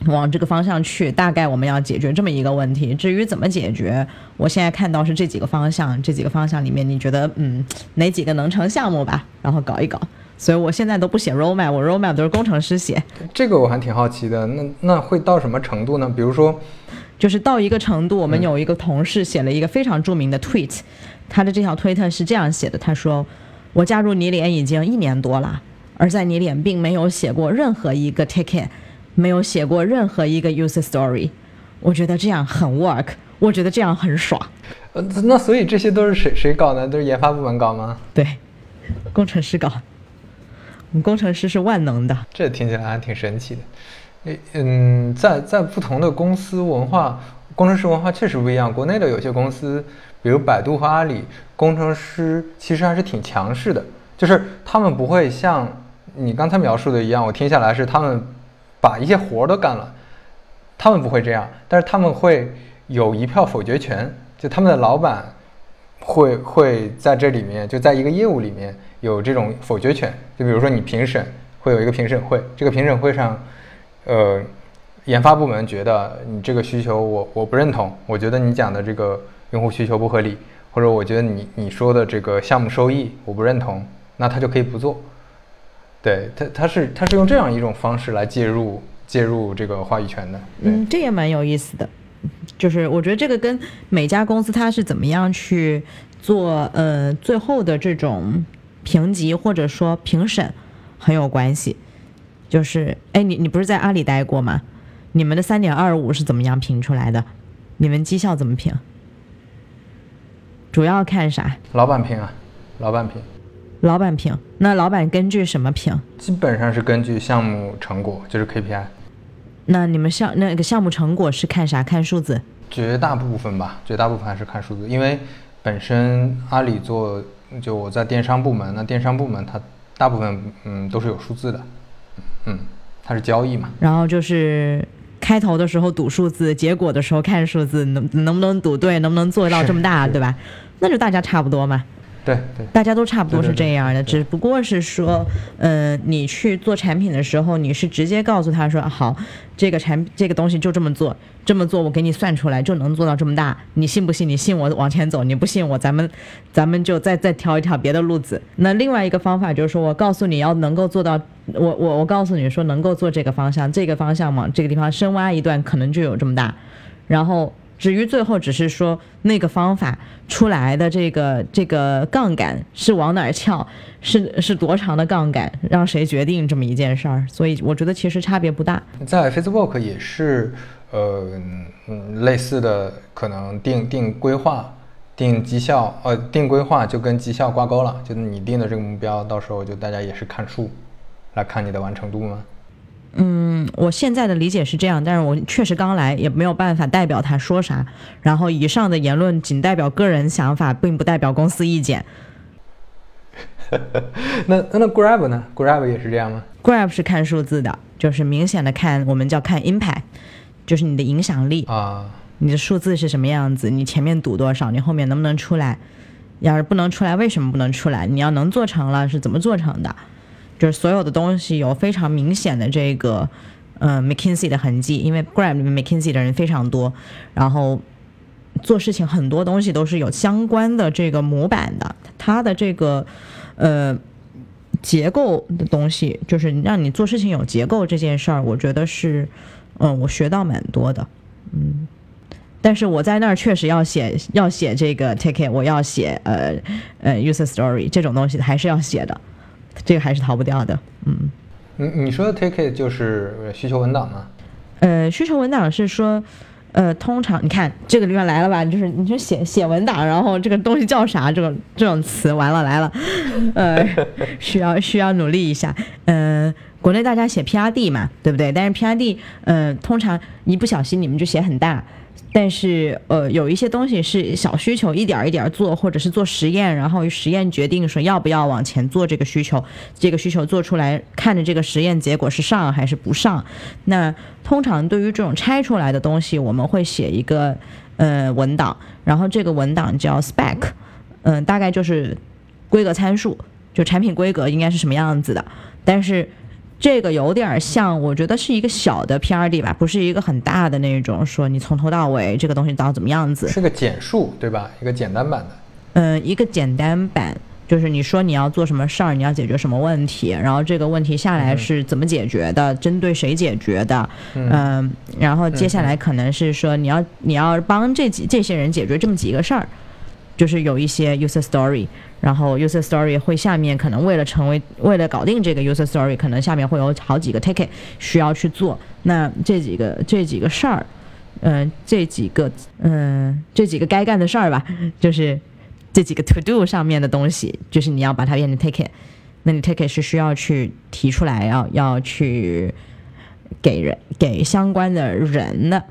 往这个方向去，大概我们要解决这么一个问题。至于怎么解决，我现在看到是这几个方向，这几个方向里面，你觉得嗯哪几个能成项目吧？然后搞一搞。所以我现在都不写 roadmap，我 roadmap 都是工程师写。这个我还挺好奇的，那那会到什么程度呢？比如说，就是到一个程度，我们有一个同事写了一个非常著名的 tweet，他的这条推特是这样写的：他说，我加入你脸已经一年多了，而在你脸并没有写过任何一个 ticket。没有写过任何一个 user story，我觉得这样很 work，我觉得这样很爽。呃，那所以这些都是谁谁搞呢？都是研发部门搞吗？对，工程师搞。我们工程师是万能的。这听起来还挺神奇的。诶，嗯，在在不同的公司文化，工程师文化确实不一样。国内的有些公司，比如百度和阿里，工程师其实还是挺强势的，就是他们不会像你刚才描述的一样，我听下来是他们。把一些活儿都干了，他们不会这样，但是他们会有一票否决权，就他们的老板会会在这里面，就在一个业务里面有这种否决权。就比如说你评审会有一个评审会，这个评审会上，呃，研发部门觉得你这个需求我我不认同，我觉得你讲的这个用户需求不合理，或者我觉得你你说的这个项目收益我不认同，那他就可以不做。对他，他是他是用这样一种方式来介入介入这个话语权的。嗯，这也蛮有意思的，就是我觉得这个跟每家公司它是怎么样去做呃最后的这种评级或者说评审很有关系。就是哎，你你不是在阿里待过吗？你们的三点二五是怎么样评出来的？你们绩效怎么评？主要看啥？老板评啊，老板评。老板评，那老板根据什么评？基本上是根据项目成果，就是 KPI。那你们项那个项目成果是看啥？看数字？绝大部分吧，绝大部分还是看数字，因为本身阿里做，就我在电商部门，那电商部门它大部分嗯都是有数字的，嗯，它是交易嘛。然后就是开头的时候赌数字，结果的时候看数字，能能不能赌对，能不能做到这么大，对吧？那就大家差不多嘛。对对，大家都差不多是这样的，只不过是说，嗯，你去做产品的时候，你是直接告诉他说，好，这个产这个东西就这么做，这么做我给你算出来就能做到这么大，你信不信？你信我往前走，你不信我，咱们咱们就再再挑一条别的路子。那另外一个方法就是说我告诉你要能够做到，我我我告诉你说能够做这个方向，这个方向嘛，这个地方深挖一段可能就有这么大，然后。至于最后只是说那个方法出来的这个这个杠杆是往哪儿翘，是是多长的杠杆，让谁决定这么一件事儿？所以我觉得其实差别不大。在 Facebook 也是，呃，嗯，类似的可能定定规划、定绩效，呃，定规划就跟绩效挂钩了，就你定的这个目标，到时候就大家也是看数，来看你的完成度吗？嗯，我现在的理解是这样，但是我确实刚来，也没有办法代表他说啥。然后以上的言论仅代表个人想法，并不代表公司意见。那那 Grab 呢？Grab 也是这样吗？Grab 是看数字的，就是明显的看，我们叫看 impact，就是你的影响力啊，你的数字是什么样子，你前面赌多少，你后面能不能出来？要是不能出来，为什么不能出来？你要能做成了，是怎么做成的？就是所有的东西有非常明显的这个，呃，McKinsey 的痕迹，因为 Grab 里面 McKinsey 的人非常多，然后做事情很多东西都是有相关的这个模板的，它的这个呃结构的东西，就是让你做事情有结构这件事儿，我觉得是，嗯，我学到蛮多的，嗯，但是我在那儿确实要写要写这个 ticket，我要写呃呃 user story 这种东西还是要写的。这个还是逃不掉的，嗯。你你说的 take it 就是需求文档吗？呃，需求文档是说，呃，通常你看这个地方来了吧，就是你说写写文档，然后这个东西叫啥？这种这种词完了来了，呃，需要需要努力一下。嗯，国内大家写 P R D 嘛，对不对？但是 P R D，嗯，通常一不小心你们就写很大。但是，呃，有一些东西是小需求，一点一点做，或者是做实验，然后实验决定说要不要往前做这个需求，这个需求做出来，看着这个实验结果是上还是不上。那通常对于这种拆出来的东西，我们会写一个呃文档，然后这个文档叫 spec，嗯，大概就是规格参数，就产品规格应该是什么样子的。但是这个有点像，我觉得是一个小的 PRD 吧，不是一个很大的那种，说你从头到尾这个东西到怎么样子。是个简述，对吧？一个简单版的。嗯，一个简单版，就是你说你要做什么事儿，你要解决什么问题，然后这个问题下来是怎么解决的，针对谁解决的，嗯，然后接下来可能是说你要你要帮这几这些人解决这么几个事儿，就是有一些 user story，然后 user story 会下面可能为了成为为了搞定这个 user story，可能下面会有好几个 ticket 需要去做，那这几个这几个事儿，嗯，这几个嗯这几个该干的事儿吧，就是。这几个 to do 上面的东西，就是你要把它变成 ticket，那你 ticket 是需要去提出来，要要去给人给相关的人的，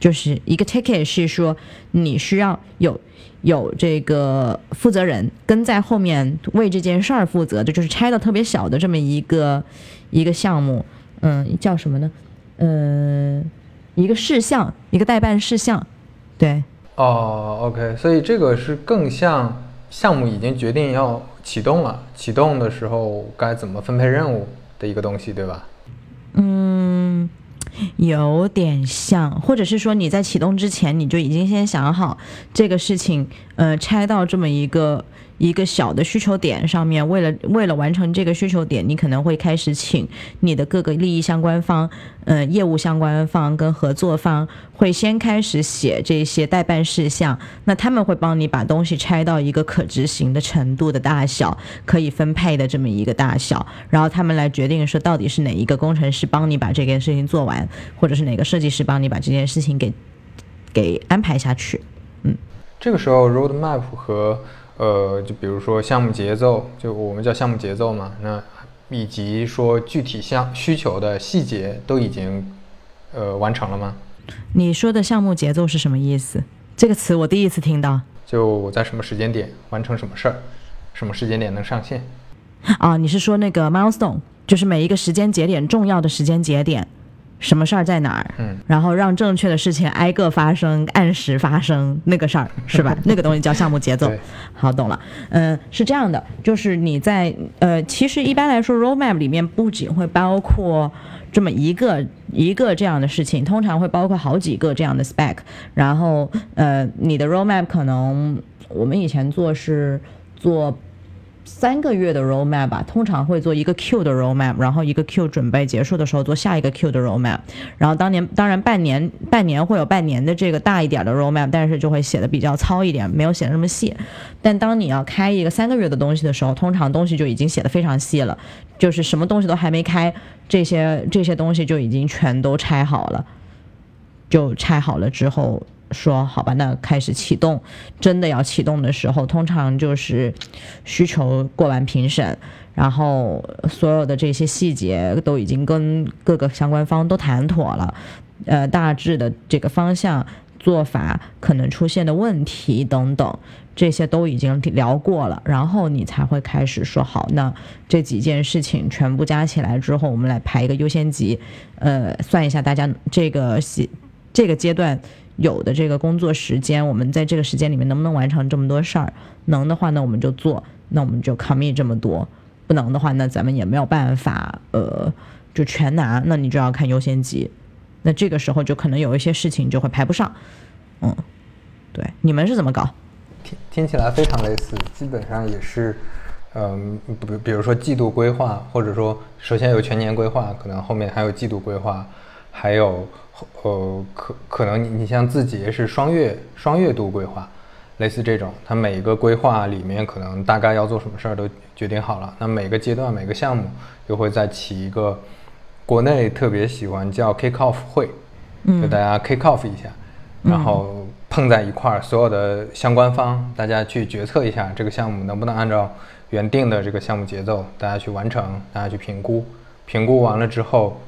就是一个 ticket 是说你需要有有这个负责人跟在后面为这件事儿负责的，就是拆的特别小的这么一个一个项目，嗯，叫什么呢？嗯，一个事项，一个代办事项，对。哦，OK，所以这个是更像项目已经决定要启动了，启动的时候该怎么分配任务的一个东西，对吧？嗯，有点像，或者是说你在启动之前你就已经先想好这个事情，呃，拆到这么一个。一个小的需求点上面，为了为了完成这个需求点，你可能会开始请你的各个利益相关方，嗯，业务相关方跟合作方会先开始写这些代办事项，那他们会帮你把东西拆到一个可执行的程度的大小，可以分配的这么一个大小，然后他们来决定说到底是哪一个工程师帮你把这件事情做完，或者是哪个设计师帮你把这件事情给给安排下去，嗯，这个时候 roadmap 和呃，就比如说项目节奏，就我们叫项目节奏嘛，那以及说具体项需求的细节都已经呃完成了吗？你说的项目节奏是什么意思？这个词我第一次听到。就我在什么时间点完成什么事儿，什么时间点能上线？啊，你是说那个 milestone，就是每一个时间节点重要的时间节点。什么事儿在哪儿？嗯，然后让正确的事情挨个发生，按时发生那个事儿是吧？那个东西叫项目节奏。好，懂了。嗯，是这样的，就是你在呃，其实一般来说，roadmap 里面不仅会包括这么一个一个这样的事情，通常会包括好几个这样的 spec。然后呃，你的 roadmap 可能我们以前做是做。三个月的 roadmap 吧，通常会做一个 Q 的 roadmap，然后一个 Q 准备结束的时候做下一个 Q 的 roadmap，然后当年当然半年半年会有半年的这个大一点的 roadmap，但是就会写的比较糙一点，没有写的那么细。但当你要开一个三个月的东西的时候，通常东西就已经写的非常细了，就是什么东西都还没开，这些这些东西就已经全都拆好了，就拆好了之后。说好吧，那开始启动。真的要启动的时候，通常就是需求过完评审，然后所有的这些细节都已经跟各个相关方都谈妥了。呃，大致的这个方向、做法可能出现的问题等等，这些都已经聊过了。然后你才会开始说好，那这几件事情全部加起来之后，我们来排一个优先级。呃，算一下大家这个这个阶段。有的这个工作时间，我们在这个时间里面能不能完成这么多事儿？能的话，那我们就做，那我们就 commit 这么多；不能的话，那咱们也没有办法，呃，就全拿。那你就要看优先级。那这个时候就可能有一些事情就会排不上。嗯，对，你们是怎么搞？听听起来非常类似，基本上也是，嗯，比比如说季度规划，或者说首先有全年规划，可能后面还有季度规划，还有。呃，可可能你你像字节是双月双月度规划，类似这种，它每一个规划里面可能大概要做什么事儿都决定好了。那每个阶段每个项目又会再起一个，国内特别喜欢叫 kick off 会，就大家 kick off 一下，然后碰在一块儿，所有的相关方大家去决策一下这个项目能不能按照原定的这个项目节奏，大家去完成，大家去评估，评估完了之后。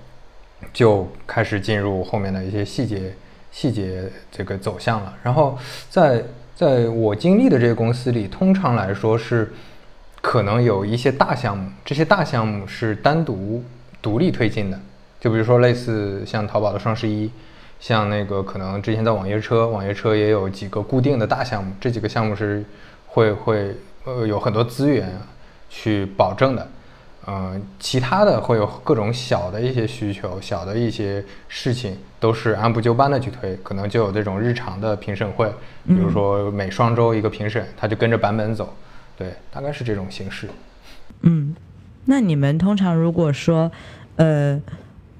就开始进入后面的一些细节细节这个走向了。然后在在我经历的这些公司里，通常来说是可能有一些大项目，这些大项目是单独独立推进的。就比如说类似像淘宝的双十一，像那个可能之前在网约车，网约车也有几个固定的大项目，这几个项目是会会呃有很多资源去保证的。呃，其他的会有各种小的一些需求，小的一些事情都是按部就班的去推，可能就有这种日常的评审会，比如说每双周一个评审，他就跟着版本走，对，大概是这种形式。嗯，那你们通常如果说，呃，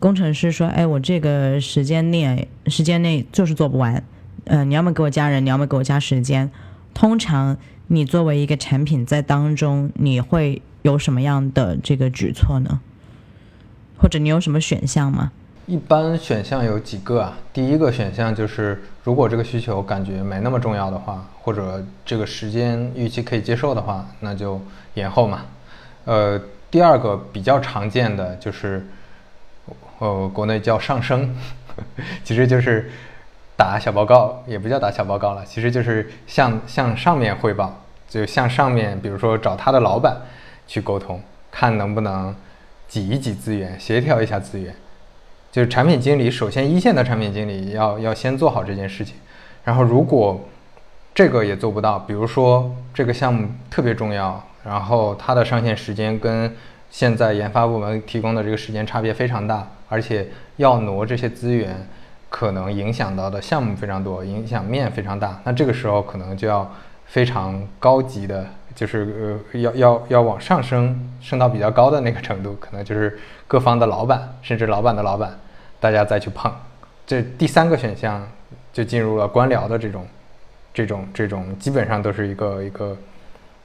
工程师说，哎，我这个时间内时间内就是做不完，呃，你要么给我加人，你要么给我加时间，通常你作为一个产品在当中，你会有什么样的这个举措呢？或者你有什么选项吗？一般选项有几个啊？第一个选项就是，如果这个需求感觉没那么重要的话，或者这个时间预期可以接受的话，那就延后嘛。呃，第二个比较常见的就是，呃，国内叫上升，其实就是打小报告，也不叫打小报告了，其实就是向向上面汇报，就向上面，比如说找他的老板去沟通，看能不能挤一挤资源，协调一下资源。就是产品经理，首先一线的产品经理要要先做好这件事情，然后如果这个也做不到，比如说这个项目特别重要。然后它的上线时间跟现在研发部门提供的这个时间差别非常大，而且要挪这些资源，可能影响到的项目非常多，影响面非常大。那这个时候可能就要非常高级的，就是呃要要要往上升，升到比较高的那个程度，可能就是各方的老板，甚至老板的老板，大家再去碰。这第三个选项就进入了官僚的这种这种这种，基本上都是一个一个。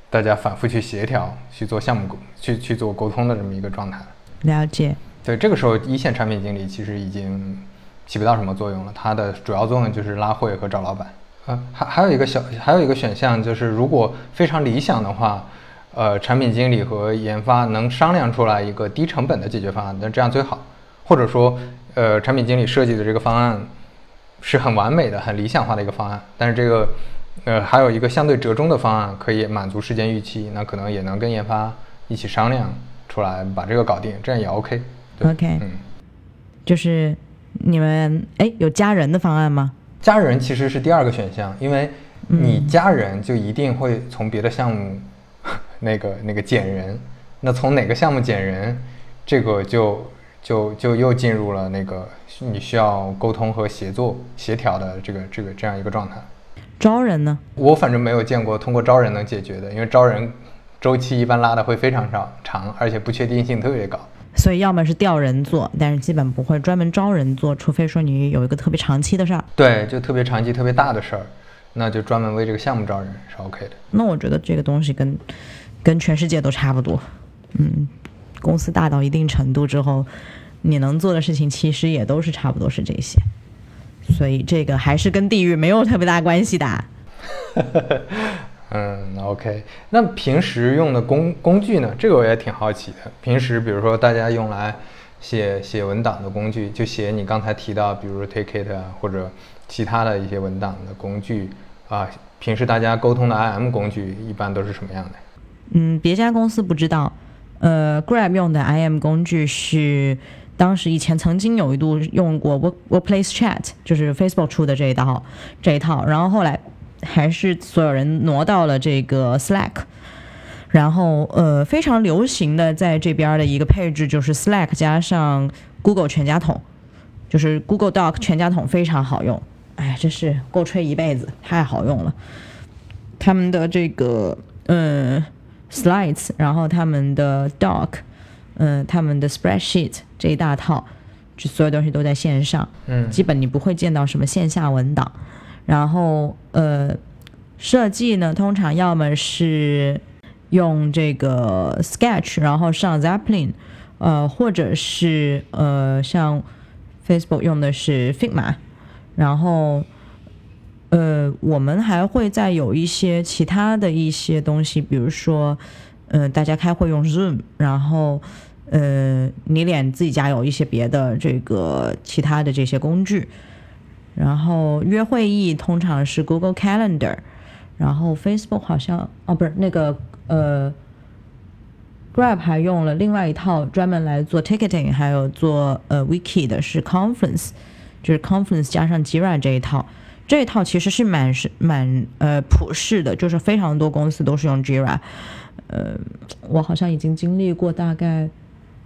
大家反复去协调，去做项目，去去做沟通的这么一个状态。了解。对，这个时候一线产品经理其实已经起不到什么作用了，它的主要作用就是拉会和找老板。呃，还还有一个小，还有一个选项就是，如果非常理想的话，呃，产品经理和研发能商量出来一个低成本的解决方案，那这样最好。或者说，呃，产品经理设计的这个方案是很完美的、很理想化的一个方案，但是这个。呃，还有一个相对折中的方案，可以满足时间预期，那可能也能跟研发一起商量出来，把这个搞定，这样也 OK。OK，嗯，就是你们哎有加人的方案吗？加人其实是第二个选项，因为你加人就一定会从别的项目 那个那个减人，那从哪个项目减人，这个就就就又进入了那个你需要沟通和协作协调的这个这个这样一个状态。招人呢？我反正没有见过通过招人能解决的，因为招人周期一般拉的会非常长，长而且不确定性特别高。所以要么是调人做，但是基本不会专门招人做，除非说你有一个特别长期的事儿。对，就特别长期、特别大的事儿，那就专门为这个项目招人是 OK 的。那我觉得这个东西跟跟全世界都差不多。嗯，公司大到一定程度之后，你能做的事情其实也都是差不多是这些。所以这个还是跟地域没有特别大关系的。嗯，OK。那平时用的工工具呢？这个我也挺好奇的。平时比如说大家用来写写文档的工具，就写你刚才提到，比如 Take It 啊，或者其他的一些文档的工具啊。平时大家沟通的 IM 工具一般都是什么样的？嗯，别家公司不知道。呃，Grab 用的 IM 工具是。当时以前曾经有一度用过 Work Workplace Chat，就是 Facebook 出的这一套这一套，然后后来还是所有人挪到了这个 Slack，然后呃非常流行的在这边的一个配置就是 Slack 加上 Google 全家桶，就是 Google Doc 全家桶非常好用，哎，真是够吹一辈子，太好用了。他们的这个嗯 Slides，然后他们的 Doc。嗯，他们的 spreadsheet 这一大套，就所有东西都在线上，嗯，基本你不会见到什么线下文档。然后，呃，设计呢，通常要么是用这个 Sketch，然后上 Zeppelin，呃，或者是呃，像 Facebook 用的是 Figma。然后，呃，我们还会再有一些其他的一些东西，比如说，嗯，大家开会用 Zoom，然后。呃，你脸自己家有一些别的这个其他的这些工具，然后约会议通常是 Google Calendar，然后 Facebook 好像哦不是那个呃，Grab 还用了另外一套专门来做 ticketing，还有做呃 Wiki 的是 Conference，就是 Conference 加上 Jira 这一套，这一套其实是蛮是蛮呃普世的，就是非常多公司都是用 Jira。呃，我好像已经经历过大概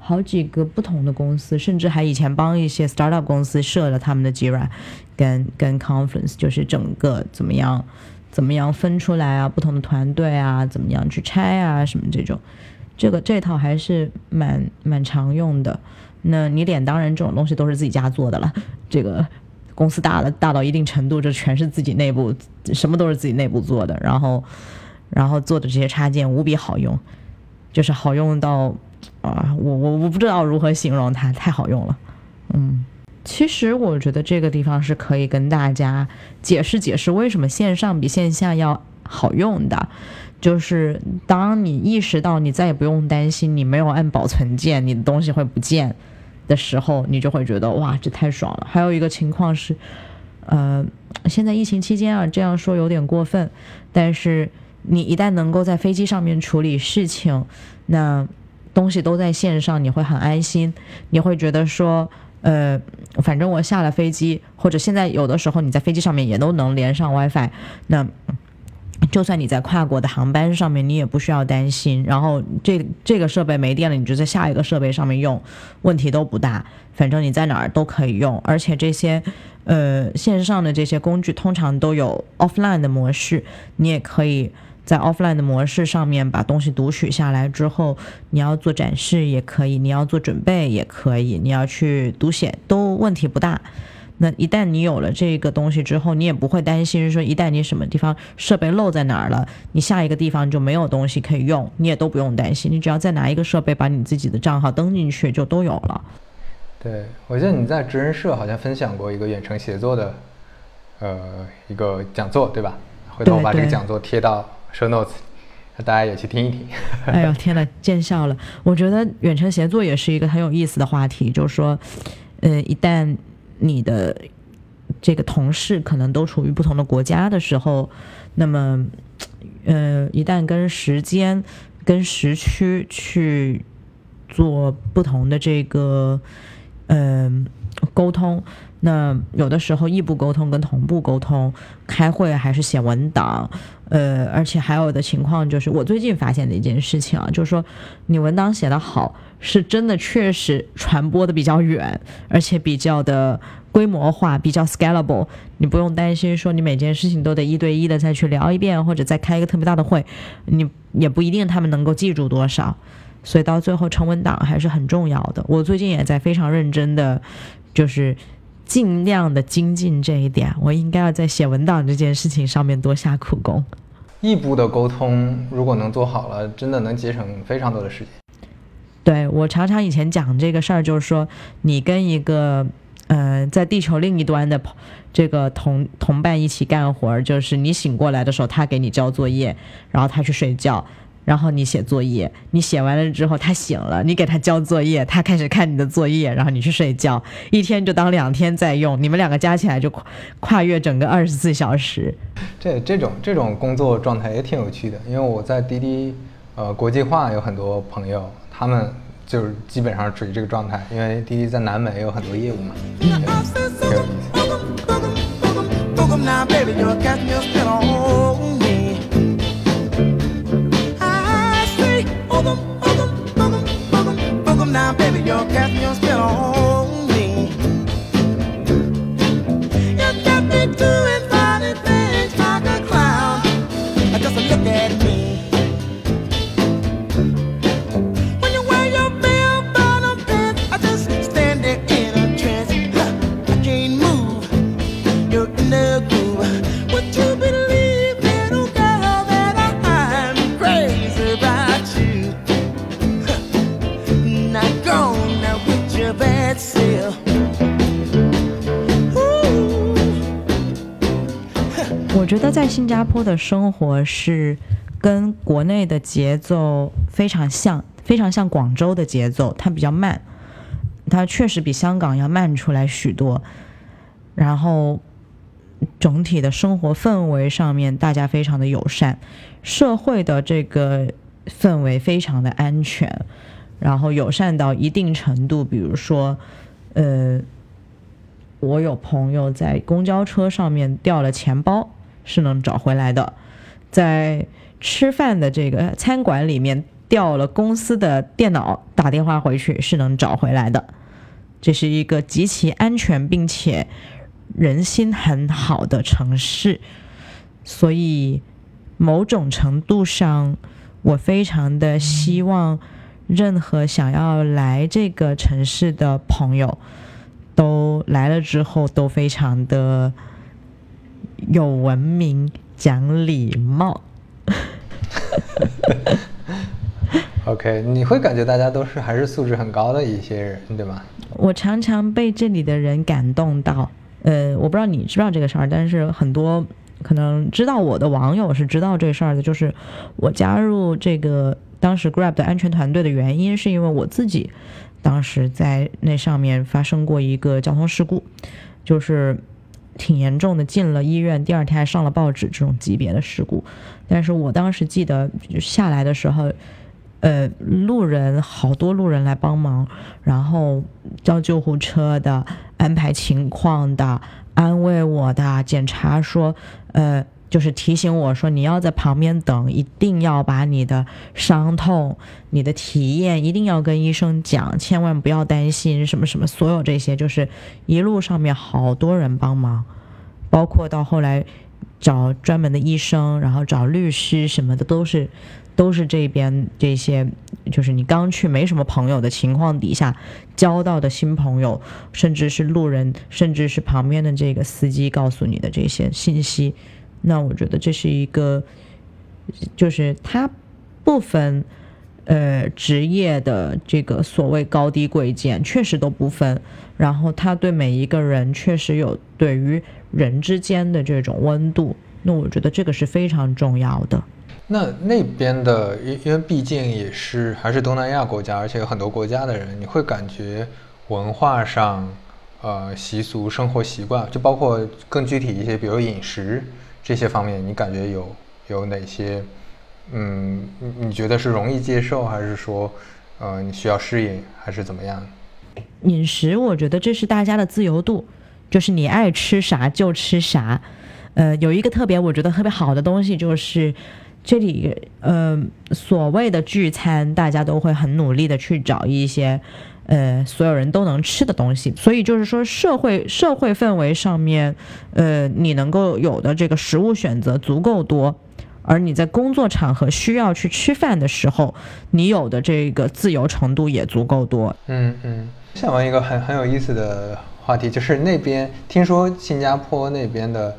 好几个不同的公司，甚至还以前帮一些 startup 公司设了他们的 Jira 跟跟 Conference，就是整个怎么样怎么样分出来啊，不同的团队啊，怎么样去拆啊，什么这种，这个这套还是蛮蛮常用的。那你脸当然这种东西都是自己家做的了，这个。公司大了，大到一定程度，这全是自己内部，什么都是自己内部做的。然后，然后做的这些插件无比好用，就是好用到啊，我我我不知道如何形容它，太好用了。嗯，其实我觉得这个地方是可以跟大家解释解释为什么线上比线下要好用的，就是当你意识到你再也不用担心你没有按保存键，你的东西会不见。的时候，你就会觉得哇，这太爽了。还有一个情况是，呃，现在疫情期间啊，这样说有点过分，但是你一旦能够在飞机上面处理事情，那东西都在线上，你会很安心。你会觉得说，呃，反正我下了飞机，或者现在有的时候你在飞机上面也都能连上 WiFi，那。就算你在跨国的航班上面，你也不需要担心。然后这这个设备没电了，你就在下一个设备上面用，问题都不大。反正你在哪儿都可以用。而且这些呃线上的这些工具通常都有 offline 的模式，你也可以在 offline 的模式上面把东西读取下来之后，你要做展示也可以，你要做准备也可以，你要去读写都问题不大。那一旦你有了这个东西之后，你也不会担心说一旦你什么地方设备漏在哪儿了，你下一个地方就没有东西可以用，你也都不用担心。你只要再拿一个设备把你自己的账号登进去，就都有了。对，我记得你在职人社好像分享过一个远程协作的，呃，一个讲座，对吧？回头我把这个讲座贴到 show notes，大家也去听一听。哎呦天呐，见笑了！我觉得远程协作也是一个很有意思的话题，就是说，呃，一旦你的这个同事可能都处于不同的国家的时候，那么，呃，一旦跟时间、跟时区去做不同的这个，嗯，沟通，那有的时候异步沟通跟同步沟通，开会还是写文档，呃，而且还有的情况就是我最近发现的一件事情啊，就是说你文档写得好。是真的，确实传播的比较远，而且比较的规模化，比较 scalable。你不用担心说你每件事情都得一对一的再去聊一遍，或者再开一个特别大的会，你也不一定他们能够记住多少。所以到最后成文档还是很重要的。我最近也在非常认真的，就是尽量的精进这一点。我应该要在写文档这件事情上面多下苦功。异步的沟通如果能做好了，真的能节省非常多的时间。对我常常以前讲这个事儿，就是说你跟一个呃在地球另一端的这个同同伴一起干活，就是你醒过来的时候，他给你交作业，然后他去睡觉，然后你写作业，你写完了之后他醒了，你给他交作业，他开始看你的作业，然后你去睡觉，一天就当两天在用，你们两个加起来就跨跨越整个二十四小时。这这种这种工作状态也挺有趣的，因为我在滴滴呃国际化有很多朋友。他们就是基本上处于这个状态，因为滴滴在南美有很多业务嘛，挺有意思。now, baby, you're casting your spell on. 得在新加坡的生活是跟国内的节奏非常像，非常像广州的节奏。它比较慢，它确实比香港要慢出来许多。然后整体的生活氛围上面，大家非常的友善，社会的这个氛围非常的安全，然后友善到一定程度。比如说，呃，我有朋友在公交车上面掉了钱包。是能找回来的，在吃饭的这个餐馆里面掉了公司的电脑，打电话回去是能找回来的。这是一个极其安全并且人心很好的城市，所以某种程度上，我非常的希望任何想要来这个城市的朋友，都来了之后都非常的有文明、讲礼貌。OK，你会感觉大家都是还是素质很高的一些人，对吗？我常常被这里的人感动到。呃，我不知道你知不知道这个事儿，但是很多可能知道我的网友是知道这事儿的。就是我加入这个当时 Grab 的安全团队的原因，是因为我自己当时在那上面发生过一个交通事故，就是挺严重的，进了医院，第二天还上了报纸这种级别的事故。但是我当时记得下来的时候。呃，路人好多路人来帮忙，然后叫救护车的、安排情况的、安慰我的、检查说，呃，就是提醒我说你要在旁边等，一定要把你的伤痛、你的体验一定要跟医生讲，千万不要担心什么什么，所有这些就是一路上面好多人帮忙，包括到后来找专门的医生，然后找律师什么的都是。都是这边这些，就是你刚去没什么朋友的情况底下交到的新朋友，甚至是路人，甚至是旁边的这个司机告诉你的这些信息。那我觉得这是一个，就是他部分呃职业的这个所谓高低贵贱，确实都不分。然后他对每一个人确实有对于人之间的这种温度。那我觉得这个是非常重要的。那那边的，因因为毕竟也是还是东南亚国家，而且有很多国家的人，你会感觉文化上、呃习俗、生活习惯，就包括更具体一些，比如饮食这些方面，你感觉有有哪些？嗯，你你觉得是容易接受，还是说，呃，你需要适应，还是怎么样？饮食，我觉得这是大家的自由度，就是你爱吃啥就吃啥。呃，有一个特别我觉得特别好的东西就是。这里，呃，所谓的聚餐，大家都会很努力的去找一些，呃，所有人都能吃的东西。所以就是说，社会社会氛围上面，呃，你能够有的这个食物选择足够多，而你在工作场合需要去吃饭的时候，你有的这个自由程度也足够多。嗯嗯。想问一个很很有意思的话题，就是那边听说新加坡那边的，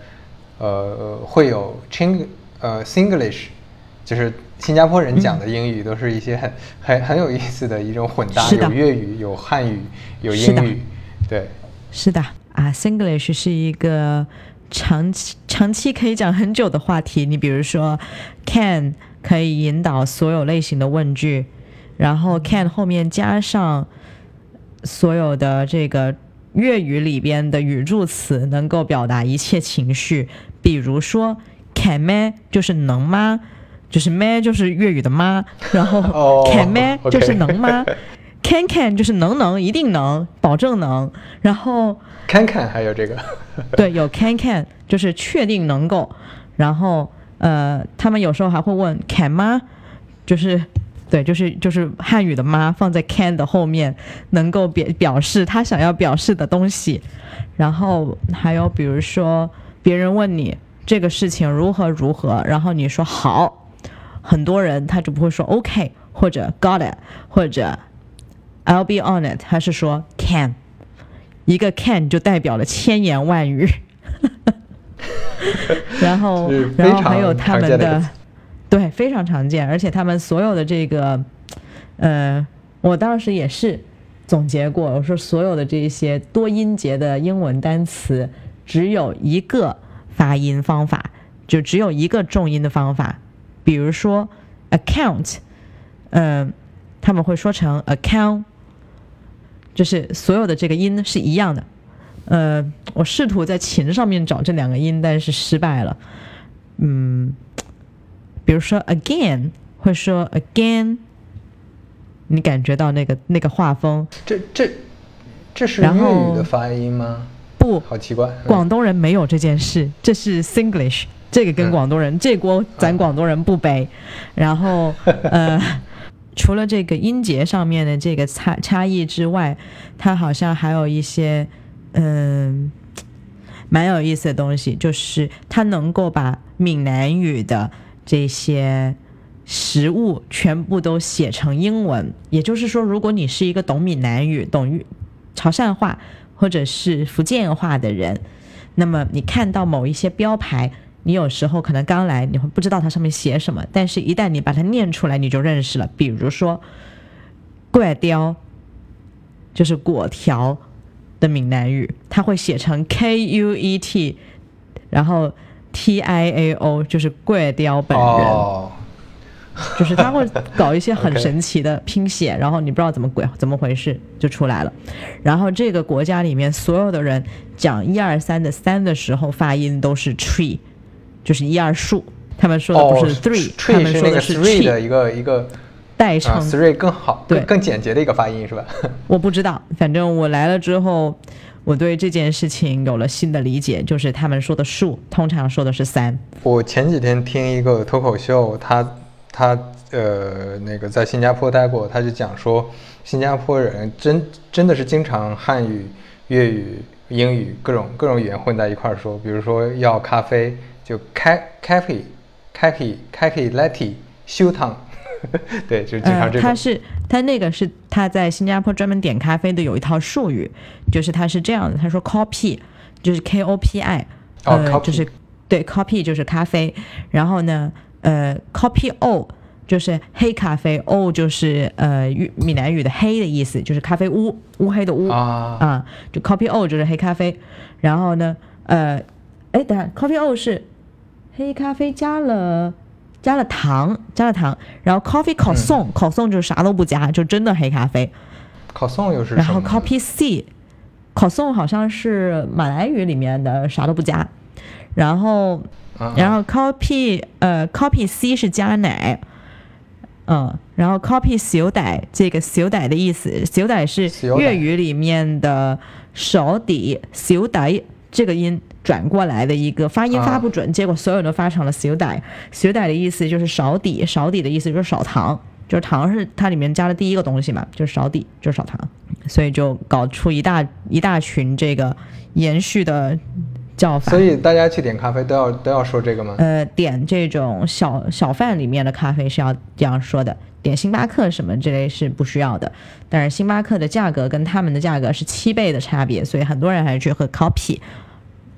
呃，会有 ching。呃，Singlish，就是新加坡人讲的英语，都是一些很很很有意思的一种混搭，有粤语，有汉语，有英语，对，是的啊，Singlish 是一个长期长期可以讲很久的话题。你比如说，can 可以引导所有类型的问句，然后 can 后面加上所有的这个粤语里边的语助词，能够表达一切情绪，比如说。can 咩就是能吗？就是咩就是粤语的妈？然后 can 咩就是能吗？can can 就是能能一定能保证能。然后 can can 还有这个对，有 can can 就是确定能够。然后呃，他们有时候还会问 can 吗？就是对，就是就是汉语的妈放在 can 的后面，能够表表示他想要表示的东西。然后还有比如说别人问你。这个事情如何如何，然后你说好，很多人他就不会说 OK 或者 Got it 或者 I'll be on it，他是说 Can，一个 Can 就代表了千言万语。然后，然后还有他们的，对，非常常见，而且他们所有的这个，呃，我当时也是总结过，我说所有的这些多音节的英文单词只有一个。发音方法就只有一个重音的方法，比如说 account，嗯，他们会说成 account，就是所有的这个音是一样的。呃，我试图在琴上面找这两个音，但是失败了。嗯，比如说 again，会说 again，你感觉到那个那个画风？这这这是粤语的发音吗？不，好奇怪。广东人没有这件事，这是 Singlish。这个跟广东人，这锅咱广东人不背。然后呃，除了这个音节上面的这个差差异之外，它好像还有一些嗯。蛮有意思的东西，就是它能够把闽南语的这些食物全部都写成英文。也就是说，如果你是一个懂闽南语、懂潮汕话或者是福建话的人，那么你看到某一些标牌，你有时候可能刚来，你会不知道它上面写什么，但是一旦你把它念出来，你就认识了。比如说“怪雕”，就是果条。的闽南语，它会写成 K U E T，然后 T I A O，就是怪雕本人，就是他会搞一些很神奇的拼写，然后你不知道怎么鬼怎么回事就出来了。然后这个国家里面所有的人讲一二三的三的时候，发音都是 tree，就是一二数，他们说的不是 three，他们说的是 three 的一个一个。代称 three 更好，对，更简洁的一个发音是吧？我不知道，反正我来了之后，我对这件事情有了新的理解，就是他们说的数通常说的是三。我前几天听一个脱口秀，他他呃那个在新加坡待过，他就讲说，新加坡人真真的是经常汉语、粤语、英语各种各种语言混在一块儿说，比如说要咖啡就 ca cafe cafe cafe latte 修汤。对，就是经常这他是他那个是他在新加坡专门点咖啡的有一套术语，就是他是这样的，他说 copy 就是 K O P I，呃，就是对 copy 就是咖啡，然后呢，呃，copy O 就是黑咖啡，O 就是呃闽南语的黑的意思，就是咖啡乌乌黑的乌啊。啊，就 copy O 就是黑咖啡，然后呢，呃，哎，等下 copy O 是黑咖啡加了。加了糖，加了糖，然后 coffee 烤送，烤送就是啥都不加，就真的黑咖啡。烤送又是？然后 coffee C，烤送好像是马来语里面的啥都不加。然后，然后 coffee 呃 coffee C 是加奶，嗯，然后 coffee 小歹这个小歹的意思，小歹是粤语里面的手底小歹这个音。转过来的一个发音发不准，结果所有人都发成了 sudai，sudai 的意思就是少底，少底的意思就是少糖，就是糖是它里面加的第一个东西嘛，就是少底，就是少糖，所以就搞出一大一大群这个延续的叫法。所以大家去点咖啡都要都要说这个吗？呃，点这种小小贩里面的咖啡是要这样说的，点星巴克什么之类是不需要的。但是星巴克的价格跟他们的价格是七倍的差别，所以很多人还是去喝 coffee。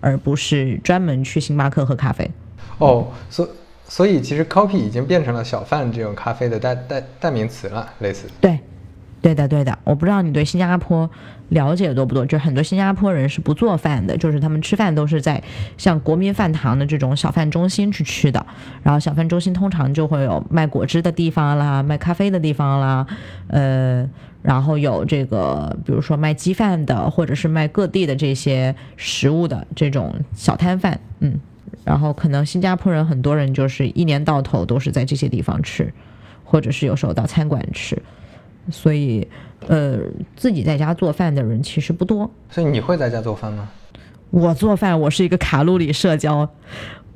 而不是专门去星巴克喝咖啡，哦，所所以其实 coffee 已经变成了小贩这种咖啡的代代代名词了，类似。对，对的，对的。我不知道你对新加坡了解多不多，就很多新加坡人是不做饭的，就是他们吃饭都是在像国民饭堂的这种小贩中心去吃的。然后小贩中心通常就会有卖果汁的地方啦，卖咖啡的地方啦，呃。然后有这个，比如说卖鸡饭的，或者是卖各地的这些食物的这种小摊贩，嗯，然后可能新加坡人很多人就是一年到头都是在这些地方吃，或者是有时候到餐馆吃，所以，呃，自己在家做饭的人其实不多。所以你会在家做饭吗？我做饭，我是一个卡路里社交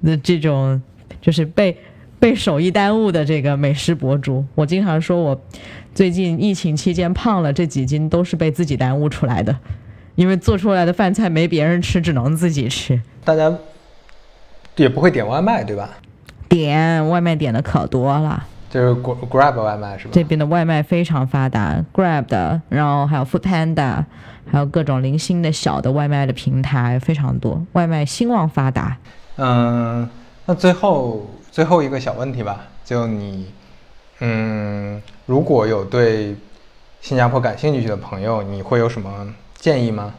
的这种，就是被被手艺耽误的这个美食博主。我经常说我。最近疫情期间胖了这几斤都是被自己耽误出来的，因为做出来的饭菜没别人吃，只能自己吃。大家也不会点外卖，对吧？点外卖点的可多了，就是 Grab 外卖是吧？这边的外卖非常发达，Grab 的，然后还有 Food Panda，还有各种零星的小的外卖的平台非常多，外卖兴旺发达。嗯，那最后最后一个小问题吧，就你。嗯，如果有对新加坡感兴趣的朋友，你会有什么建议吗？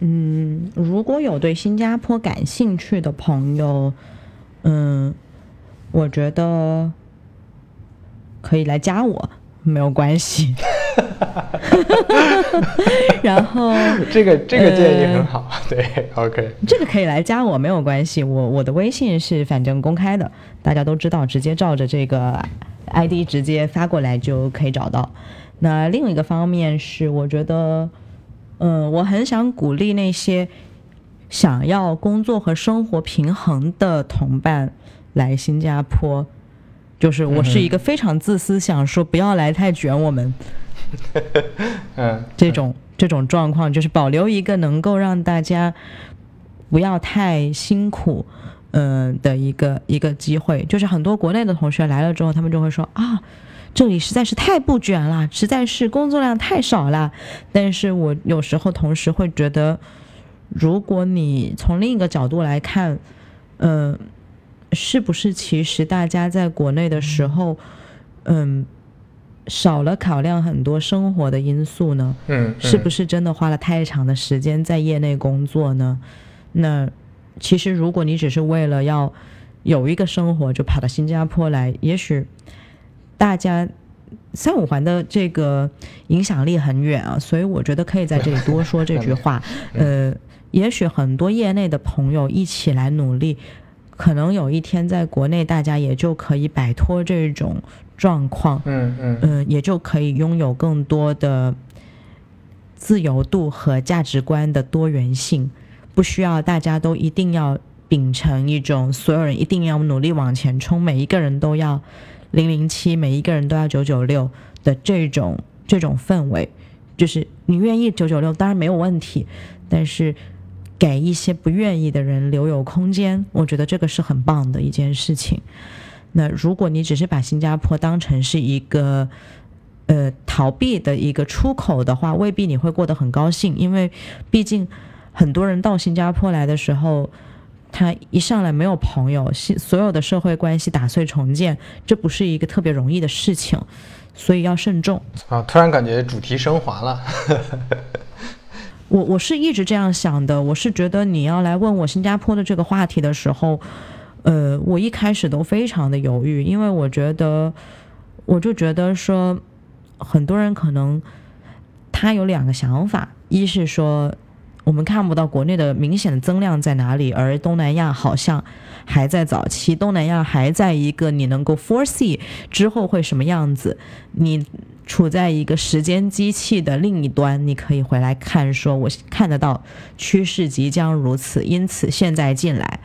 嗯，如果有对新加坡感兴趣的朋友，嗯，我觉得可以来加我，没有关系。然后这个这个建议很好，对，OK，这个可以来加我，没有关系。我我的微信是反正公开的，大家都知道，直接照着这个。ID 直接发过来就可以找到。那另一个方面是，我觉得，嗯，我很想鼓励那些想要工作和生活平衡的同伴来新加坡。就是我是一个非常自私，想说不要来太卷我们，嗯，这种这种状况，就是保留一个能够让大家不要太辛苦，嗯的一个一个机会。就是很多国内的同学来了之后，他们就会说啊，这里实在是太不卷了，实在是工作量太少了。但是我有时候同时会觉得，如果你从另一个角度来看，嗯。是不是其实大家在国内的时候，嗯，少了考量很多生活的因素呢？嗯，是不是真的花了太长的时间在业内工作呢？那其实如果你只是为了要有一个生活就跑到新加坡来，也许大家三五环的这个影响力很远啊，所以我觉得可以在这里多说这句话。呃，也许很多业内的朋友一起来努力。可能有一天，在国内大家也就可以摆脱这种状况，嗯嗯嗯，也就可以拥有更多的自由度和价值观的多元性，不需要大家都一定要秉承一种所有人一定要努力往前冲，每一个人都要零零七，每一个人都要九九六的这种这种氛围。就是你愿意九九六，当然没有问题，但是。给一些不愿意的人留有空间，我觉得这个是很棒的一件事情。那如果你只是把新加坡当成是一个呃逃避的一个出口的话，未必你会过得很高兴，因为毕竟很多人到新加坡来的时候，他一上来没有朋友，所有的社会关系打碎重建，这不是一个特别容易的事情，所以要慎重。啊，突然感觉主题升华了。我我是一直这样想的，我是觉得你要来问我新加坡的这个话题的时候，呃，我一开始都非常的犹豫，因为我觉得，我就觉得说，很多人可能他有两个想法，一是说我们看不到国内的明显的增量在哪里，而东南亚好像还在早期，东南亚还在一个你能够 foresee 之后会什么样子，你。处在一个时间机器的另一端，你可以回来看，说我看得到趋势即将如此，因此现在进来。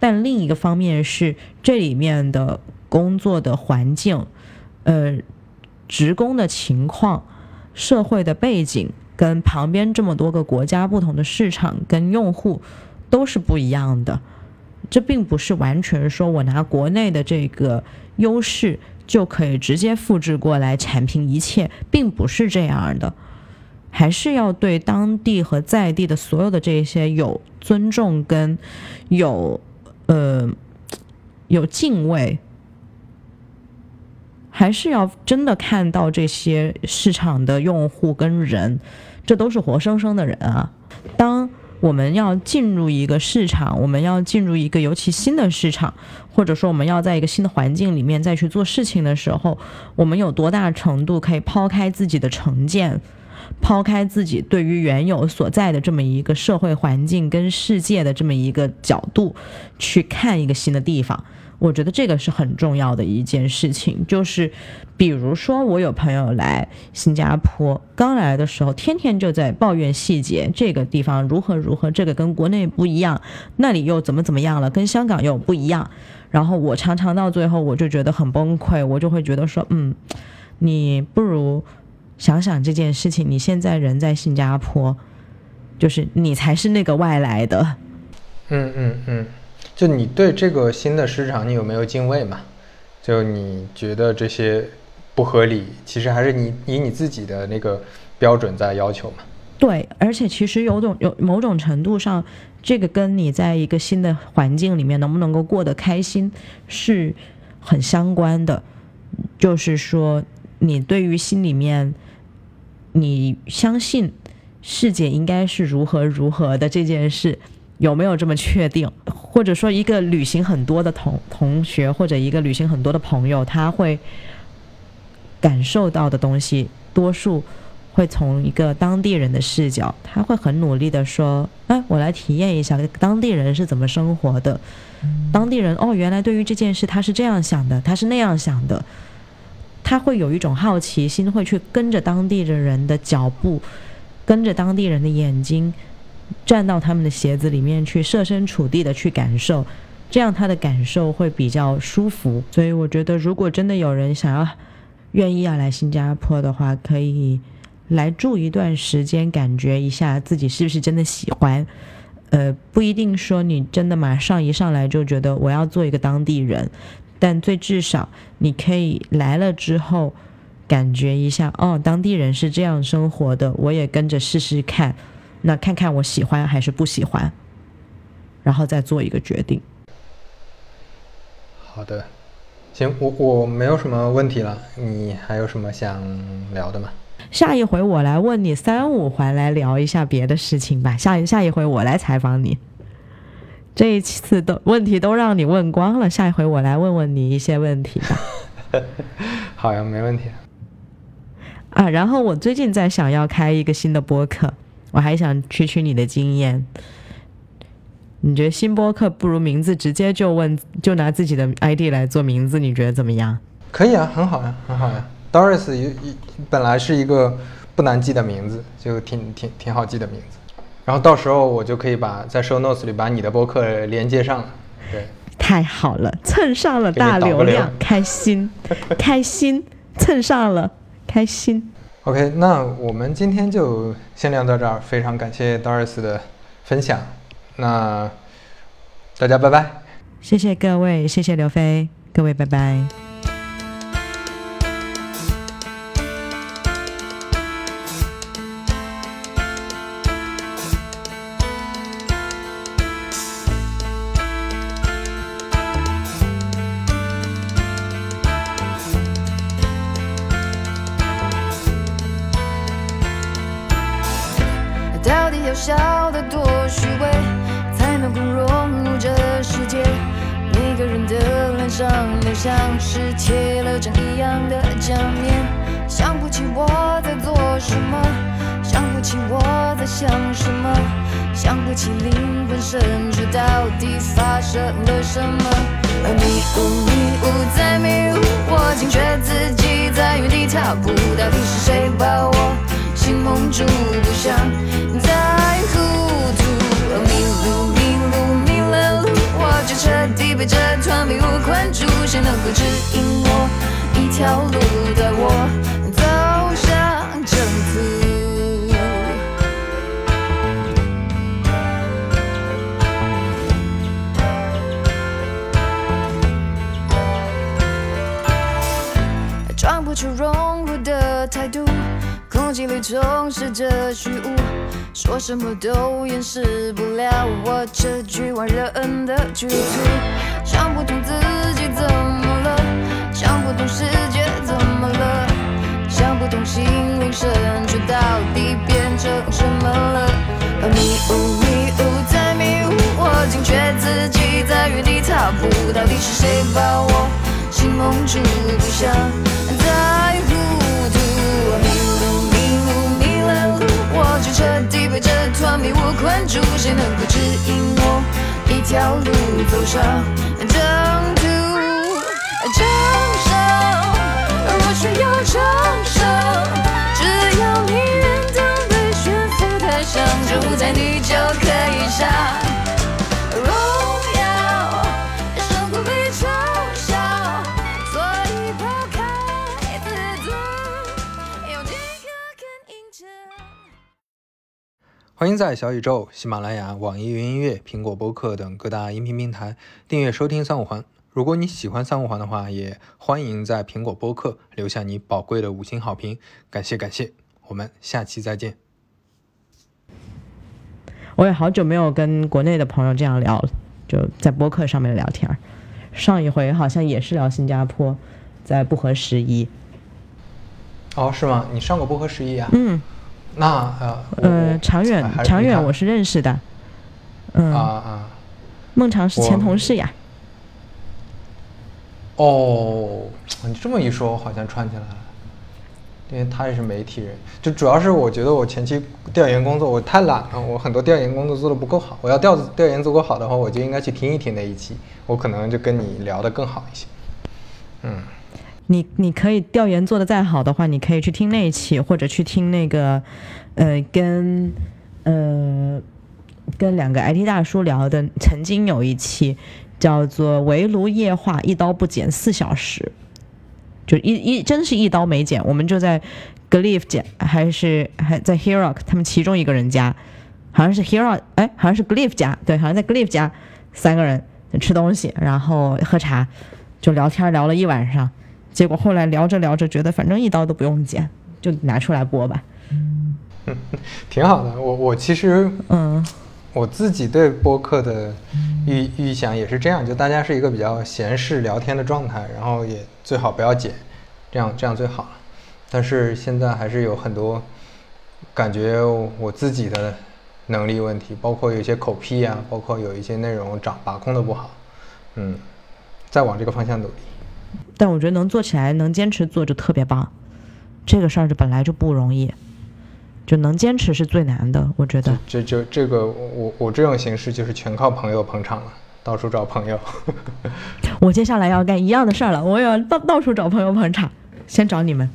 但另一个方面是这里面的工作的环境，呃，职工的情况、社会的背景，跟旁边这么多个国家不同的市场跟用户都是不一样的。这并不是完全说我拿国内的这个优势。就可以直接复制过来产品一切，并不是这样的，还是要对当地和在地的所有的这些有尊重跟有呃有敬畏，还是要真的看到这些市场的用户跟人，这都是活生生的人啊，当。我们要进入一个市场，我们要进入一个尤其新的市场，或者说我们要在一个新的环境里面再去做事情的时候，我们有多大程度可以抛开自己的成见，抛开自己对于原有所在的这么一个社会环境跟世界的这么一个角度去看一个新的地方。我觉得这个是很重要的一件事情，就是，比如说我有朋友来新加坡，刚来的时候天天就在抱怨细节，这个地方如何如何，这个跟国内不一样，那里又怎么怎么样了，跟香港又不一样。然后我常常到最后我就觉得很崩溃，我就会觉得说，嗯，你不如想想这件事情，你现在人在新加坡，就是你才是那个外来的。嗯嗯嗯。就你对这个新的市场，你有没有敬畏嘛？就你觉得这些不合理，其实还是你以你自己的那个标准在要求嘛？对，而且其实有种有某种程度上，这个跟你在一个新的环境里面能不能够过得开心是很相关的。就是说，你对于心里面你相信世界应该是如何如何的这件事。有没有这么确定？或者说，一个旅行很多的同同学，或者一个旅行很多的朋友，他会感受到的东西，多数会从一个当地人的视角，他会很努力的说：“哎，我来体验一下当地人是怎么生活的。当地人哦，原来对于这件事他是这样想的，他是那样想的。他会有一种好奇心，会去跟着当地的人的脚步，跟着当地人的眼睛。”站到他们的鞋子里面去，设身处地的去感受，这样他的感受会比较舒服。所以我觉得，如果真的有人想要愿意要来新加坡的话，可以来住一段时间，感觉一下自己是不是真的喜欢。呃，不一定说你真的马上一上来就觉得我要做一个当地人，但最至少你可以来了之后。感觉一下哦，当地人是这样生活的，我也跟着试试看，那看看我喜欢还是不喜欢，然后再做一个决定。好的，行，我我没有什么问题了，你还有什么想聊的吗？下一回我来问你三五环，来聊一下别的事情吧。下下一回我来采访你，这一次的问题都让你问光了，下一回我来问问你一些问题吧。好呀，没问题。啊，然后我最近在想要开一个新的播客，我还想取取你的经验。你觉得新播客不如名字直接就问，就拿自己的 ID 来做名字，你觉得怎么样？可以啊，很好呀，很好呀。Doris 一一本来是一个不难记的名字，就挺挺挺好记的名字。然后到时候我就可以把在 Show Notes 里把你的播客连接上了。对，太好了，蹭上了大流量，开心，开心，蹭上了。开心，OK，那我们今天就先聊到这儿。非常感谢 Doris 的分享，那大家拜拜。谢谢各位，谢谢刘飞，各位拜拜。不起灵魂深处到底发生了什么。迷雾迷雾在迷雾，我惊觉自己在原地踏步，到底是谁把我心蒙住？不想再糊涂。迷路迷路迷了路，我就彻底被这团迷雾困住。谁能够指引我一条路，带我走向正途？出融入的态度，空气里充斥着虚无，说什么都掩饰不了我这局外人的局促，想不通自己怎么了。想不通世界怎么了，想不通心灵深处到底变成什么了。迷雾迷雾在迷雾，我惊觉自己在原地踏步，到底是谁把我心蒙住？不想再糊涂。迷路迷路迷了路，我就彻底被这团迷雾困住，谁能够指引我一条路走上正途？掌声，若需要掌声，只要你愿当被悬浮台上，就在你就可以上。欢迎在小宇宙、喜马拉雅、网易云音乐、苹果播客等各大音频平台订阅收听三五环。如果你喜欢三五环的话，也欢迎在苹果播客留下你宝贵的五星好评，感谢感谢，我们下期再见。我也好久没有跟国内的朋友这样聊了，就在播客上面聊天上一回好像也是聊新加坡，在不合时宜。哦，是吗？你上过不合时宜啊？嗯。那呃呃，长远长远我是认识的。嗯啊啊。孟尝是前同事呀。哦，你这么一说，我好像串起来了，因为他也是媒体人。就主要是我觉得我前期调研工作我太懒了，我很多调研工作做的不够好。我要调调研足够好的话，我就应该去听一听那一期，我可能就跟你聊的更好一些。嗯，你你可以调研做的再好的话，你可以去听那一期，或者去听那个，呃，跟呃跟两个 IT 大叔聊的，曾经有一期叫做“围炉夜话，一刀不剪四小时”，就一一真是一刀没剪。我们就在 Glyph 家，还是还在 Hero 他们其中一个人家，好像是 Hero，哎，好像是 Glyph 家，对，好像在 Glyph 家，三个人吃东西，然后喝茶，就聊天聊了一晚上。结果后来聊着聊着，觉得反正一刀都不用剪，就拿出来播吧。挺好的。我我其实嗯我自己对播客的预预想也是这样，就大家是一个比较闲适聊天的状态，然后也最好不要剪，这样这样最好了。但是现在还是有很多感觉我自己的能力问题，包括有一些口癖啊，包括有一些内容掌把控的不好，嗯，再往这个方向努力。但我觉得能做起来，能坚持做就特别棒。这个事儿就本来就不容易，就能坚持是最难的。我觉得，这就这个我我这种形式就是全靠朋友捧场了，到处找朋友。我接下来要干一样的事儿了，我也要到到处找朋友捧场，先找你们。